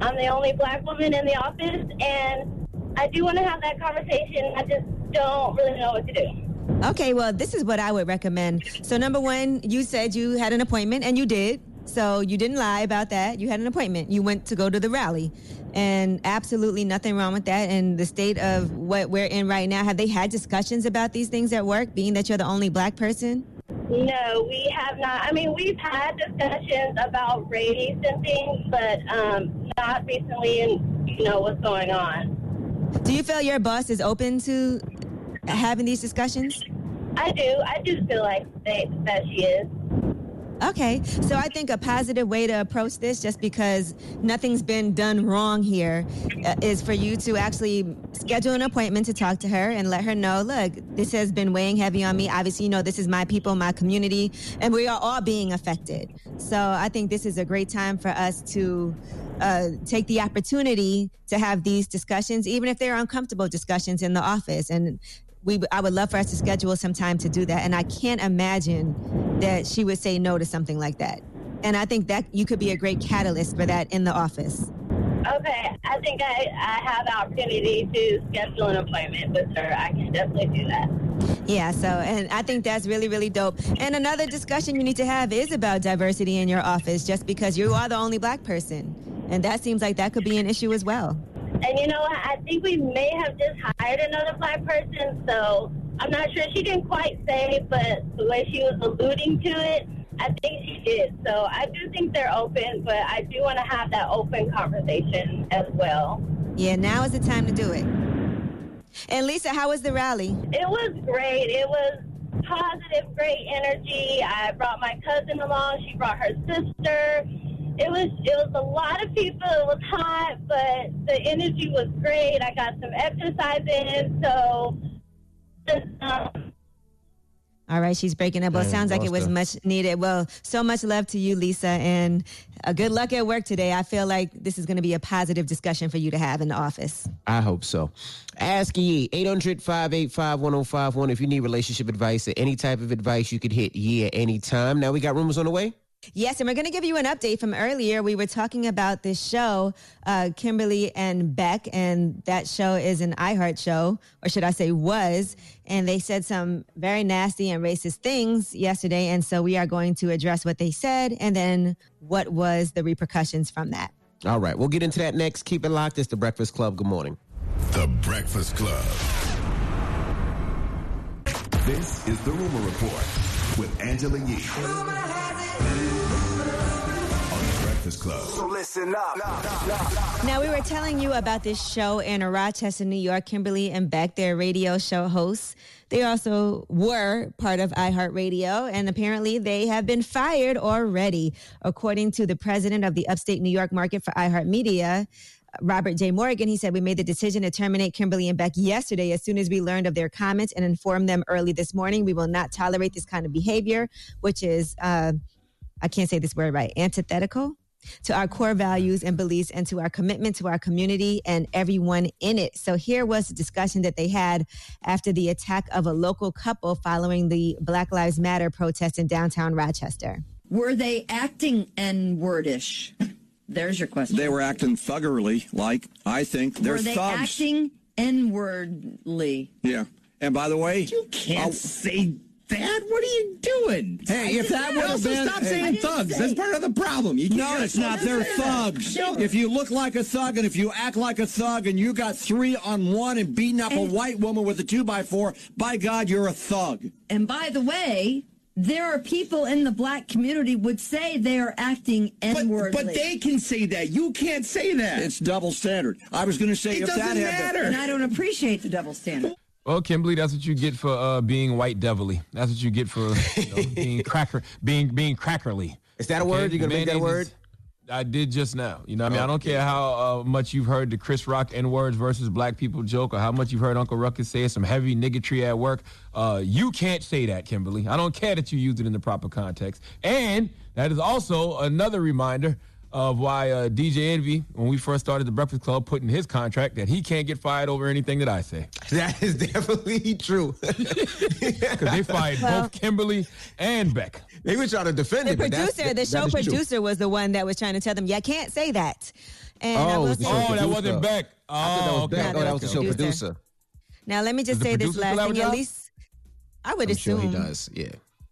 I'm the only black woman in the office, and I do want to have that conversation. I just don't really know what to do. Okay, well, this is what I would recommend. So, number one, you said you had an appointment, and you did. So, you didn't lie about that. You had an appointment. You went to go to the rally, and absolutely nothing wrong with that. And the state of what we're in right now, have they had discussions about these things at work, being that you're the only black person? No, we have not. I mean, we've had discussions about race and things, but um, not recently and you know what's going on. Do you feel your boss is open to having these discussions? I do. I do feel like they, that she is. Okay, so I think a positive way to approach this, just because nothing's been done wrong here, uh, is for you to actually schedule an appointment to talk to her and let her know, look, this has been weighing heavy on me. Obviously, you know, this is my people, my community, and we are all being affected. So I think this is a great time for us to uh, take the opportunity to have these discussions, even if they're uncomfortable discussions in the office. And we I would love for us to schedule some time to do that. And I can't imagine that she would say no to something like that. And I think that you could be a great catalyst for that in the office. Okay, I think I, I have the opportunity to schedule an appointment with her. I can definitely do that. Yeah, so, and I think that's really, really dope. And another discussion you need to have is about diversity in your office just because you are the only black person. And that seems like that could be an issue as well. And you know, I think we may have just hired another black person, so I'm not sure. She didn't quite say, but the way she was alluding to it, I think she did. So I do think they're open, but I do want to have that open conversation as well. Yeah, now is the time to do it. And Lisa, how was the rally? It was great. It was positive, great energy. I brought my cousin along. She brought her sister. It was it was a lot of people. It was hot, but the energy was great. I got some exercise in, so. Um, All right, she's breaking up. Well, it Dang, sounds like it was her. much needed. Well, so much love to you, Lisa, and uh, good luck at work today. I feel like this is going to be a positive discussion for you to have in the office. I hope so. Ask Yee, 800 585 1051. If you need relationship advice or any type of advice, you could hit Yee at any time. Now we got rumors on the way. Yes, and we're going to give you an update from earlier. We were talking about this show, uh, Kimberly and Beck, and that show is an iHeart show, or should I say was. And they said some very nasty and racist things yesterday. And so we are going to address what they said and then what was the repercussions from that. All right, we'll get into that next. Keep it locked. It's the Breakfast Club. Good morning. The Breakfast Club. This is the Rumor Report with Angela Yee. Now, we were telling you about this show in Rochester, New York. Kimberly and Beck, their radio show hosts. They also were part of iHeartRadio, and apparently they have been fired already. According to the president of the upstate New York market for iHeartMedia, Robert J. Morgan, he said, We made the decision to terminate Kimberly and Beck yesterday as soon as we learned of their comments and informed them early this morning. We will not tolerate this kind of behavior, which is, uh, I can't say this word right, antithetical to our core values and beliefs and to our commitment to our community and everyone in it. So here was the discussion that they had after the attack of a local couple following the Black Lives Matter protest in downtown Rochester. Were they acting N wordish? There's your question. They were acting thuggerly, like I think they're Were they thugs. acting N wordly? yeah. And by the way, You can't say that. What are you doing? Hey, if that would have Also, been stop hey, saying thugs. That's part of the problem. You no, it's not. They're thugs. If you look like a thug and if you act like a thug and you got three on one and beating up a white woman with a two by four, by God, you're a thug. And by the way, there are people in the black community would say they are acting N wordly. but they can say that. You can't say that. It's double standard. I was going to say if that had been- And I don't appreciate the double standard. Well, Kimberly, that's what you get for uh, being white devilly. That's what you get for you know, (laughs) being cracker, being being crackerly. Is that a word? You gonna make that word? I did just now. You know, what I mean, I don't care how uh, much you've heard the Chris Rock N words versus black people joke, or how much you've heard Uncle Ruckus say some heavy niggotry at work. Uh, you can't say that, Kimberly. I don't care that you used it in the proper context. And that is also another reminder of why uh, DJ Envy, when we first started the Breakfast Club, put in his contract that he can't get fired over anything that I say. (laughs) That is definitely true. (laughs) Because they fired Well- both Kimberly and Beck. They were trying to defend The it. but that's- producer, the that- show that is true. producer, was the one that was trying to tell them, "Yeah, can't say that." And I Oh, will was the say- Oh, that wasn't Beck. Oh, that was okay. Beck. No, Oh, that that was the show producer. producer. Now, let me just Does say this last still have thing. At least, I would I'm sure assume he does. Yeah.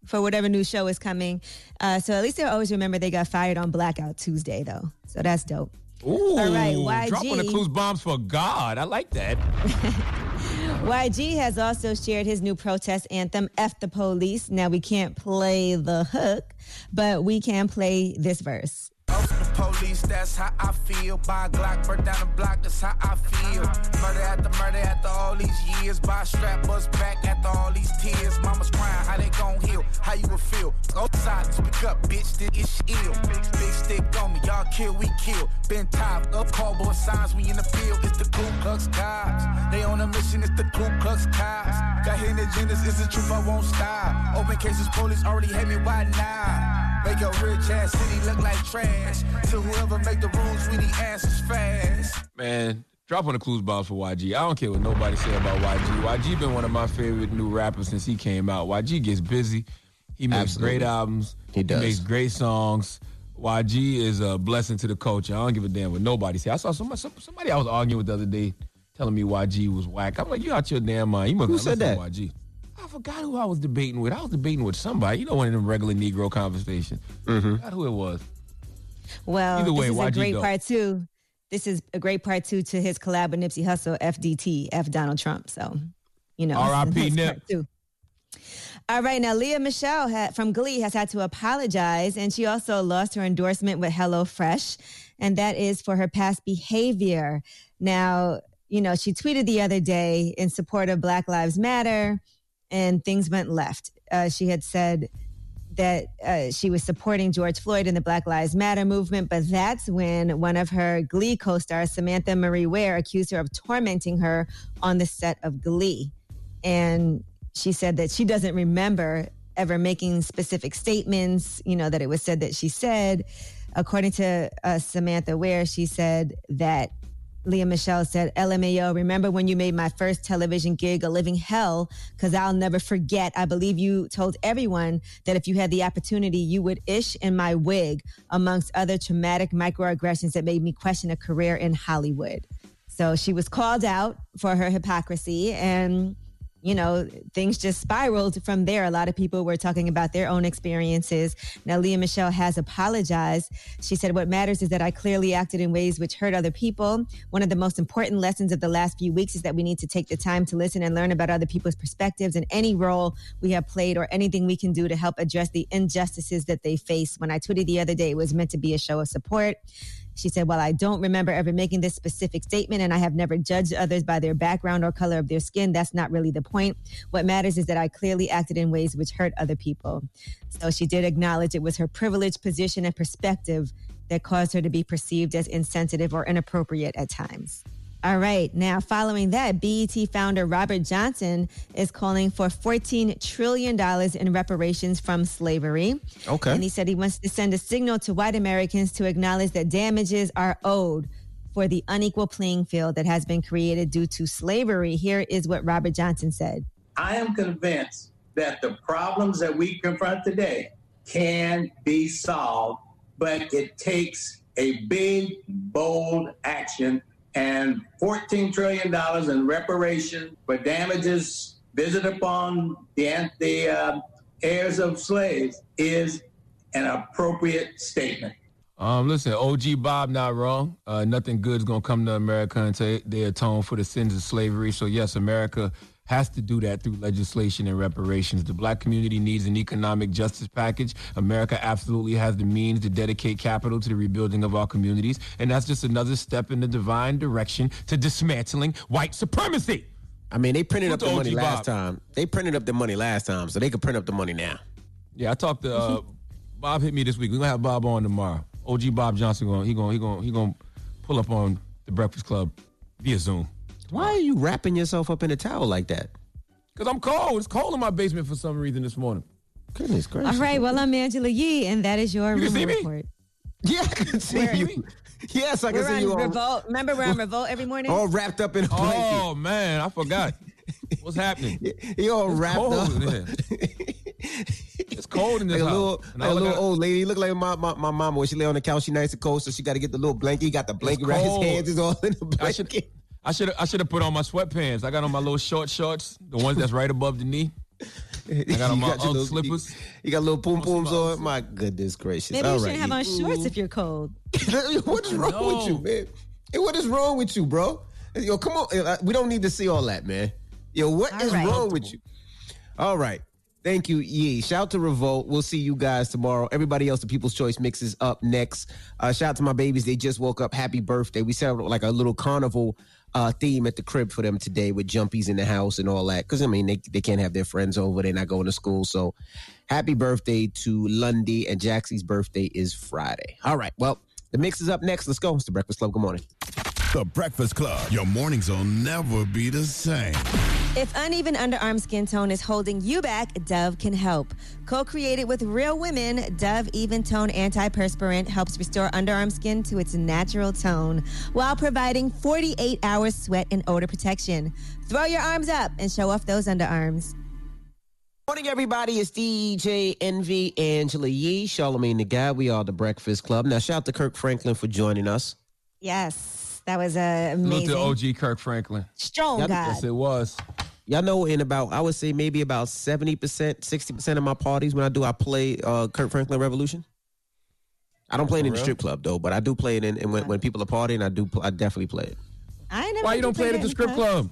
For whatever new show is coming. Uh, so at least they'll always remember they got fired on Blackout Tuesday, though. So that's dope. Ooh, All right, YG. drop on the clues bombs for God. I like that. (laughs) YG has also shared his new protest anthem, F the Police. Now, we can't play the hook, but we can play this verse. Police, that's how I feel. Buy a Glock, burn down the block, that's how I feel. Murder after murder after all these years. Buy a strap, bust back after all these tears. Mama's crying, how they gon' heal? How you would feel? Go silence, pick up, bitch, this is ill. Big stick on me, y'all kill, we kill. Been tied up, cardboard signs, we in the field. It's the Ku Klux Cops. They on a mission, it's the Ku Klux Cops. Got hidden agendas, it's the truth, I won't stop. Open cases, police already hate me, why not? Make a rich ass city look like trash. To whoever make the rules, we need answers fast. Man, drop on the clues bombs for YG. I don't care what nobody say about YG. YG been one of my favorite new rappers since he came out. YG gets busy. He makes Absolutely. great albums. He does. He makes great songs. YG is a blessing to the culture. I don't give a damn what nobody say. I saw somebody, somebody I was arguing with the other day telling me YG was whack. I'm like, you out your damn mind. You must Who said that? YG. I forgot who I was debating with. I was debating with somebody. You know, one of them regular Negro conversations. Mm-hmm. I forgot who it was. Well, Either way, this is a great part two. This is a great part two to his collab with Nipsey Hussle, FDT, F Donald Trump. So, you know, R.I.P. (laughs) Nip. All right, now Lea Michele had, from Glee has had to apologize, and she also lost her endorsement with HelloFresh, and that is for her past behavior. Now, you know, she tweeted the other day in support of Black Lives Matter, and things went left. Uh, she had said that uh, she was supporting George Floyd in the Black Lives Matter movement, but that's when one of her Glee co stars, Samantha Marie Ware, accused her of tormenting her on the set of Glee. And she said that she doesn't remember ever making specific statements, you know, that it was said that she said. According to uh, Samantha Ware, she said that Lea Michele said, LMAO, remember when you made my first television gig a living hell? Because I'll never forget. I believe you told everyone that if you had the opportunity, you would ish in my wig, amongst other traumatic microaggressions that made me question a career in Hollywood. So she was called out for her hypocrisy and you know, things just spiraled from there. A lot of people were talking about their own experiences. Now, Lea Michele has apologized. She said, What matters is that I clearly acted in ways which hurt other people. One of the most important lessons of the last few weeks is that we need to take the time to listen and learn about other people's perspectives and any role we have played or anything we can do to help address the injustices that they face. When I tweeted the other day, it was meant to be a show of support. She said, While I don't remember ever making this specific statement and I have never judged others by their background or color of their skin, that's not really the point. What matters is that I clearly acted in ways which hurt other people. So she did acknowledge it was her privileged position and perspective that caused her to be perceived as insensitive or inappropriate at times. All right. Now, following that, BET founder Robert Johnson is calling for $14 trillion in reparations from slavery. Okay. And he said he wants to send a signal to white Americans to acknowledge that damages are owed for the unequal playing field that has been created due to slavery. Here is what Robert Johnson said. I am convinced that the problems that we confront today can be solved, but it takes a big, bold action. And $14 trillion in reparation for damages visited upon the, the uh, heirs of slaves is an appropriate statement. Um, listen, OG Bob not wrong. Uh, nothing good is gonna come to America until they atone for the sins of slavery. So yes, America has to do that through legislation and reparations. The black community needs an economic justice package. America absolutely has the means to dedicate capital to the rebuilding of our communities, and that's just another step in the divine direction to dismantling white supremacy. I mean, they printed up the money last time. They printed up the money last time, so they could print up the money now. Yeah, I talked to uh, (laughs) Bob. Hit me this week. We're gonna have Bob on tomorrow. OG Bob Johnson going. He going. He going. He going pull up on the Breakfast Club via Zoom. Why are you wrapping yourself up in a towel like that? Cause I'm cold. It's cold in my basement for some reason this morning. Goodness gracious. All right. Well, I'm Angela Yee, and that is your You rumor report. Yeah, I can see Where- you. Yes, I can We're see on you all, Revolt. Remember, we're on Revolt every morning. all wrapped up in a oh, blanket. Oh man, I forgot. What's happening? (laughs) He all It's wrapped cold up. in here. It's cold in this Like a house. little, like a little got- old lady. He look like my, my, my mama when she lay on the couch. She nice and cold, so she got to get the little blanket. He got the blanket around his hands. Is all in the I should. blanket. I should. I should have put on my sweatpants. I got on my little short shorts, the ones that's right above the knee. I got on (laughs) You my got your little- slippers. You got little poom pooms on. My goodness gracious. Maybe all you right. shouldn't have on shorts if you're cold. (laughs) what is wrong with you, man? Hey, what is wrong with you, bro? Yo, come on. Uh, We don't need to see all that, man. Yo, what All is right. wrong with you? All right. Thank you, Yee. Shout to Revolt. We'll see you guys tomorrow. Everybody else, the People's Choice mixes up next. Uh, shout out to my babies. They just woke up. Happy birthday. We set up like a little carnival uh, theme at the crib for them today with jumpies in the house and all that. Because, I mean, they, they can't have their friends over. They're not going to school. So happy birthday to Lundy. And Jaxie's birthday is Friday. All right. Well, the mix is up next. Let's go. It's the Breakfast Club. Good morning. The Breakfast Club. Your mornings will never be the same. If uneven underarm skin tone is holding you back, Dove can help. Co-created with real women, Dove Even Tone Antiperspirant helps restore underarm skin to its natural tone while providing 48 hours sweat and odor protection. Throw your arms up and show off those underarms. Morning, everybody. It's DJ Envy Angela Yee, Charlamagne the God. We are the Breakfast Club. Now, shout out to Kirk Franklin for joining us. Yes, that was uh, Salute amazing. to OG Kirk Franklin. Strong Yep. God. Yes, it was. Y'all know in about, I would say maybe about 70%, 60% of my parties when I do, I play uh, Kirk Franklin Revolution. I don't play it in the strip club, though, but I do play it in, and when, when people are partying, I do, I definitely play it. I never Why you don't play it at the strip club?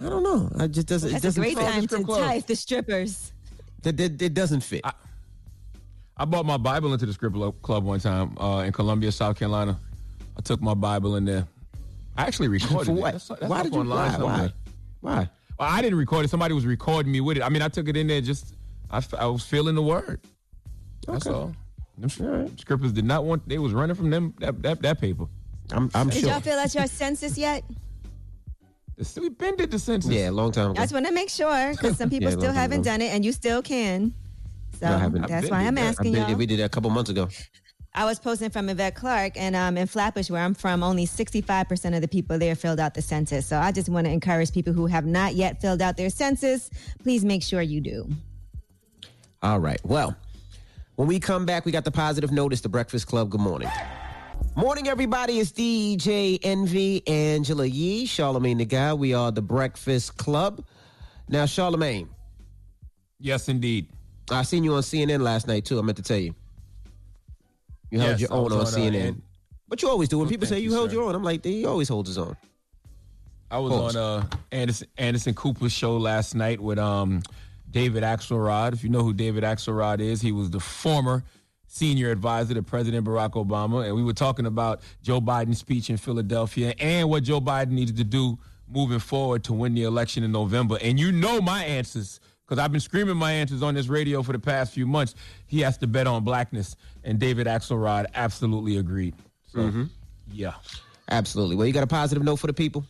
I don't know. I just doesn't. That's it a doesn't great fit. time to strip club. type the strippers. It, it, it doesn't fit. I bought my Bible into the strip club one time uh, in Columbia, South Carolina. I took my Bible in there. I actually recorded (laughs) For it. what? That's- that's Why up did you- online why? Somewhere. Why? Why? Well, I didn't record it. Somebody was recording me with it. I mean, I took it in there just. I was feeling the word. That's Okay. all. Them sh- scrippers did not want. They was running from them that that, that paper. I'm I'm Did y'all fill out your census yet? We've been did the census. Yeah, a long time I ago. just want to make sure because some (laughs) people Yeah, still haven't ago. done it, and you still can. So I haven't- that's why I'm asking I've y'all. We did that a couple months ago. I was posting from Yvette Clarke, and um, in Flatbush, where I'm from, only 65% of the people there filled out the census. So I just want to encourage people who have not yet filled out their census, please make sure you do. All right. Well, when we come back, we got the positive notice. The Breakfast Club. Good morning. Morning, everybody. It's DJ Envy, Angela Yee, Charlamagne the God. We are the Breakfast Club. Now, Charlamagne. Yes, indeed. I seen you on CNN last night too. I meant to tell you. You held Yes, your own on was on, CNN. but you always do. When people say you, you, held sir. your own, I'm like, he always holds his own. I was on uh, Anderson Anderson Cooper's show last night with um, David Axelrod. If you know who David Axelrod is, he was the former senior advisor to President Barack Obama, and we were talking about Joe Biden's speech in Philadelphia and what Joe Biden needed to do moving forward to win the election in November. And you know my answers because I've been screaming my answers on this radio for the past few months. He has to bet on blackness, and David Axelrod absolutely agreed. So, yeah. Absolutely. Well, you got a positive note for the people?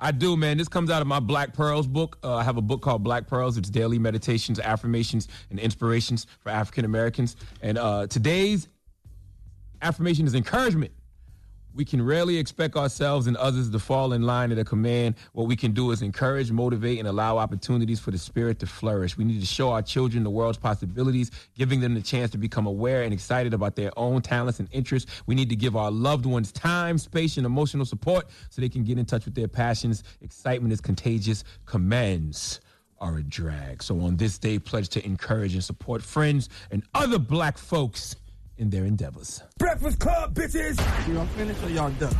I do, man. This comes out of my Black Pearls book. Uh, I have a book called Black Pearls. It's daily meditations, affirmations, and inspirations for African Americans. And uh, today's affirmation is encouragement. We can rarely expect ourselves and others to fall in line at a command. What we can do is encourage, motivate, and allow opportunities for the spirit to flourish. We need to show our children the world's possibilities, giving them the chance to become aware and excited about their own talents and interests. We need to give our loved ones time, space, and emotional support so they can get in touch with their passions. Excitement is contagious. Commands are a drag. So on this day, pledge to encourage and support friends and other black folks in their endeavors. Breakfast Club, bitches. Y'all finished or y'all done?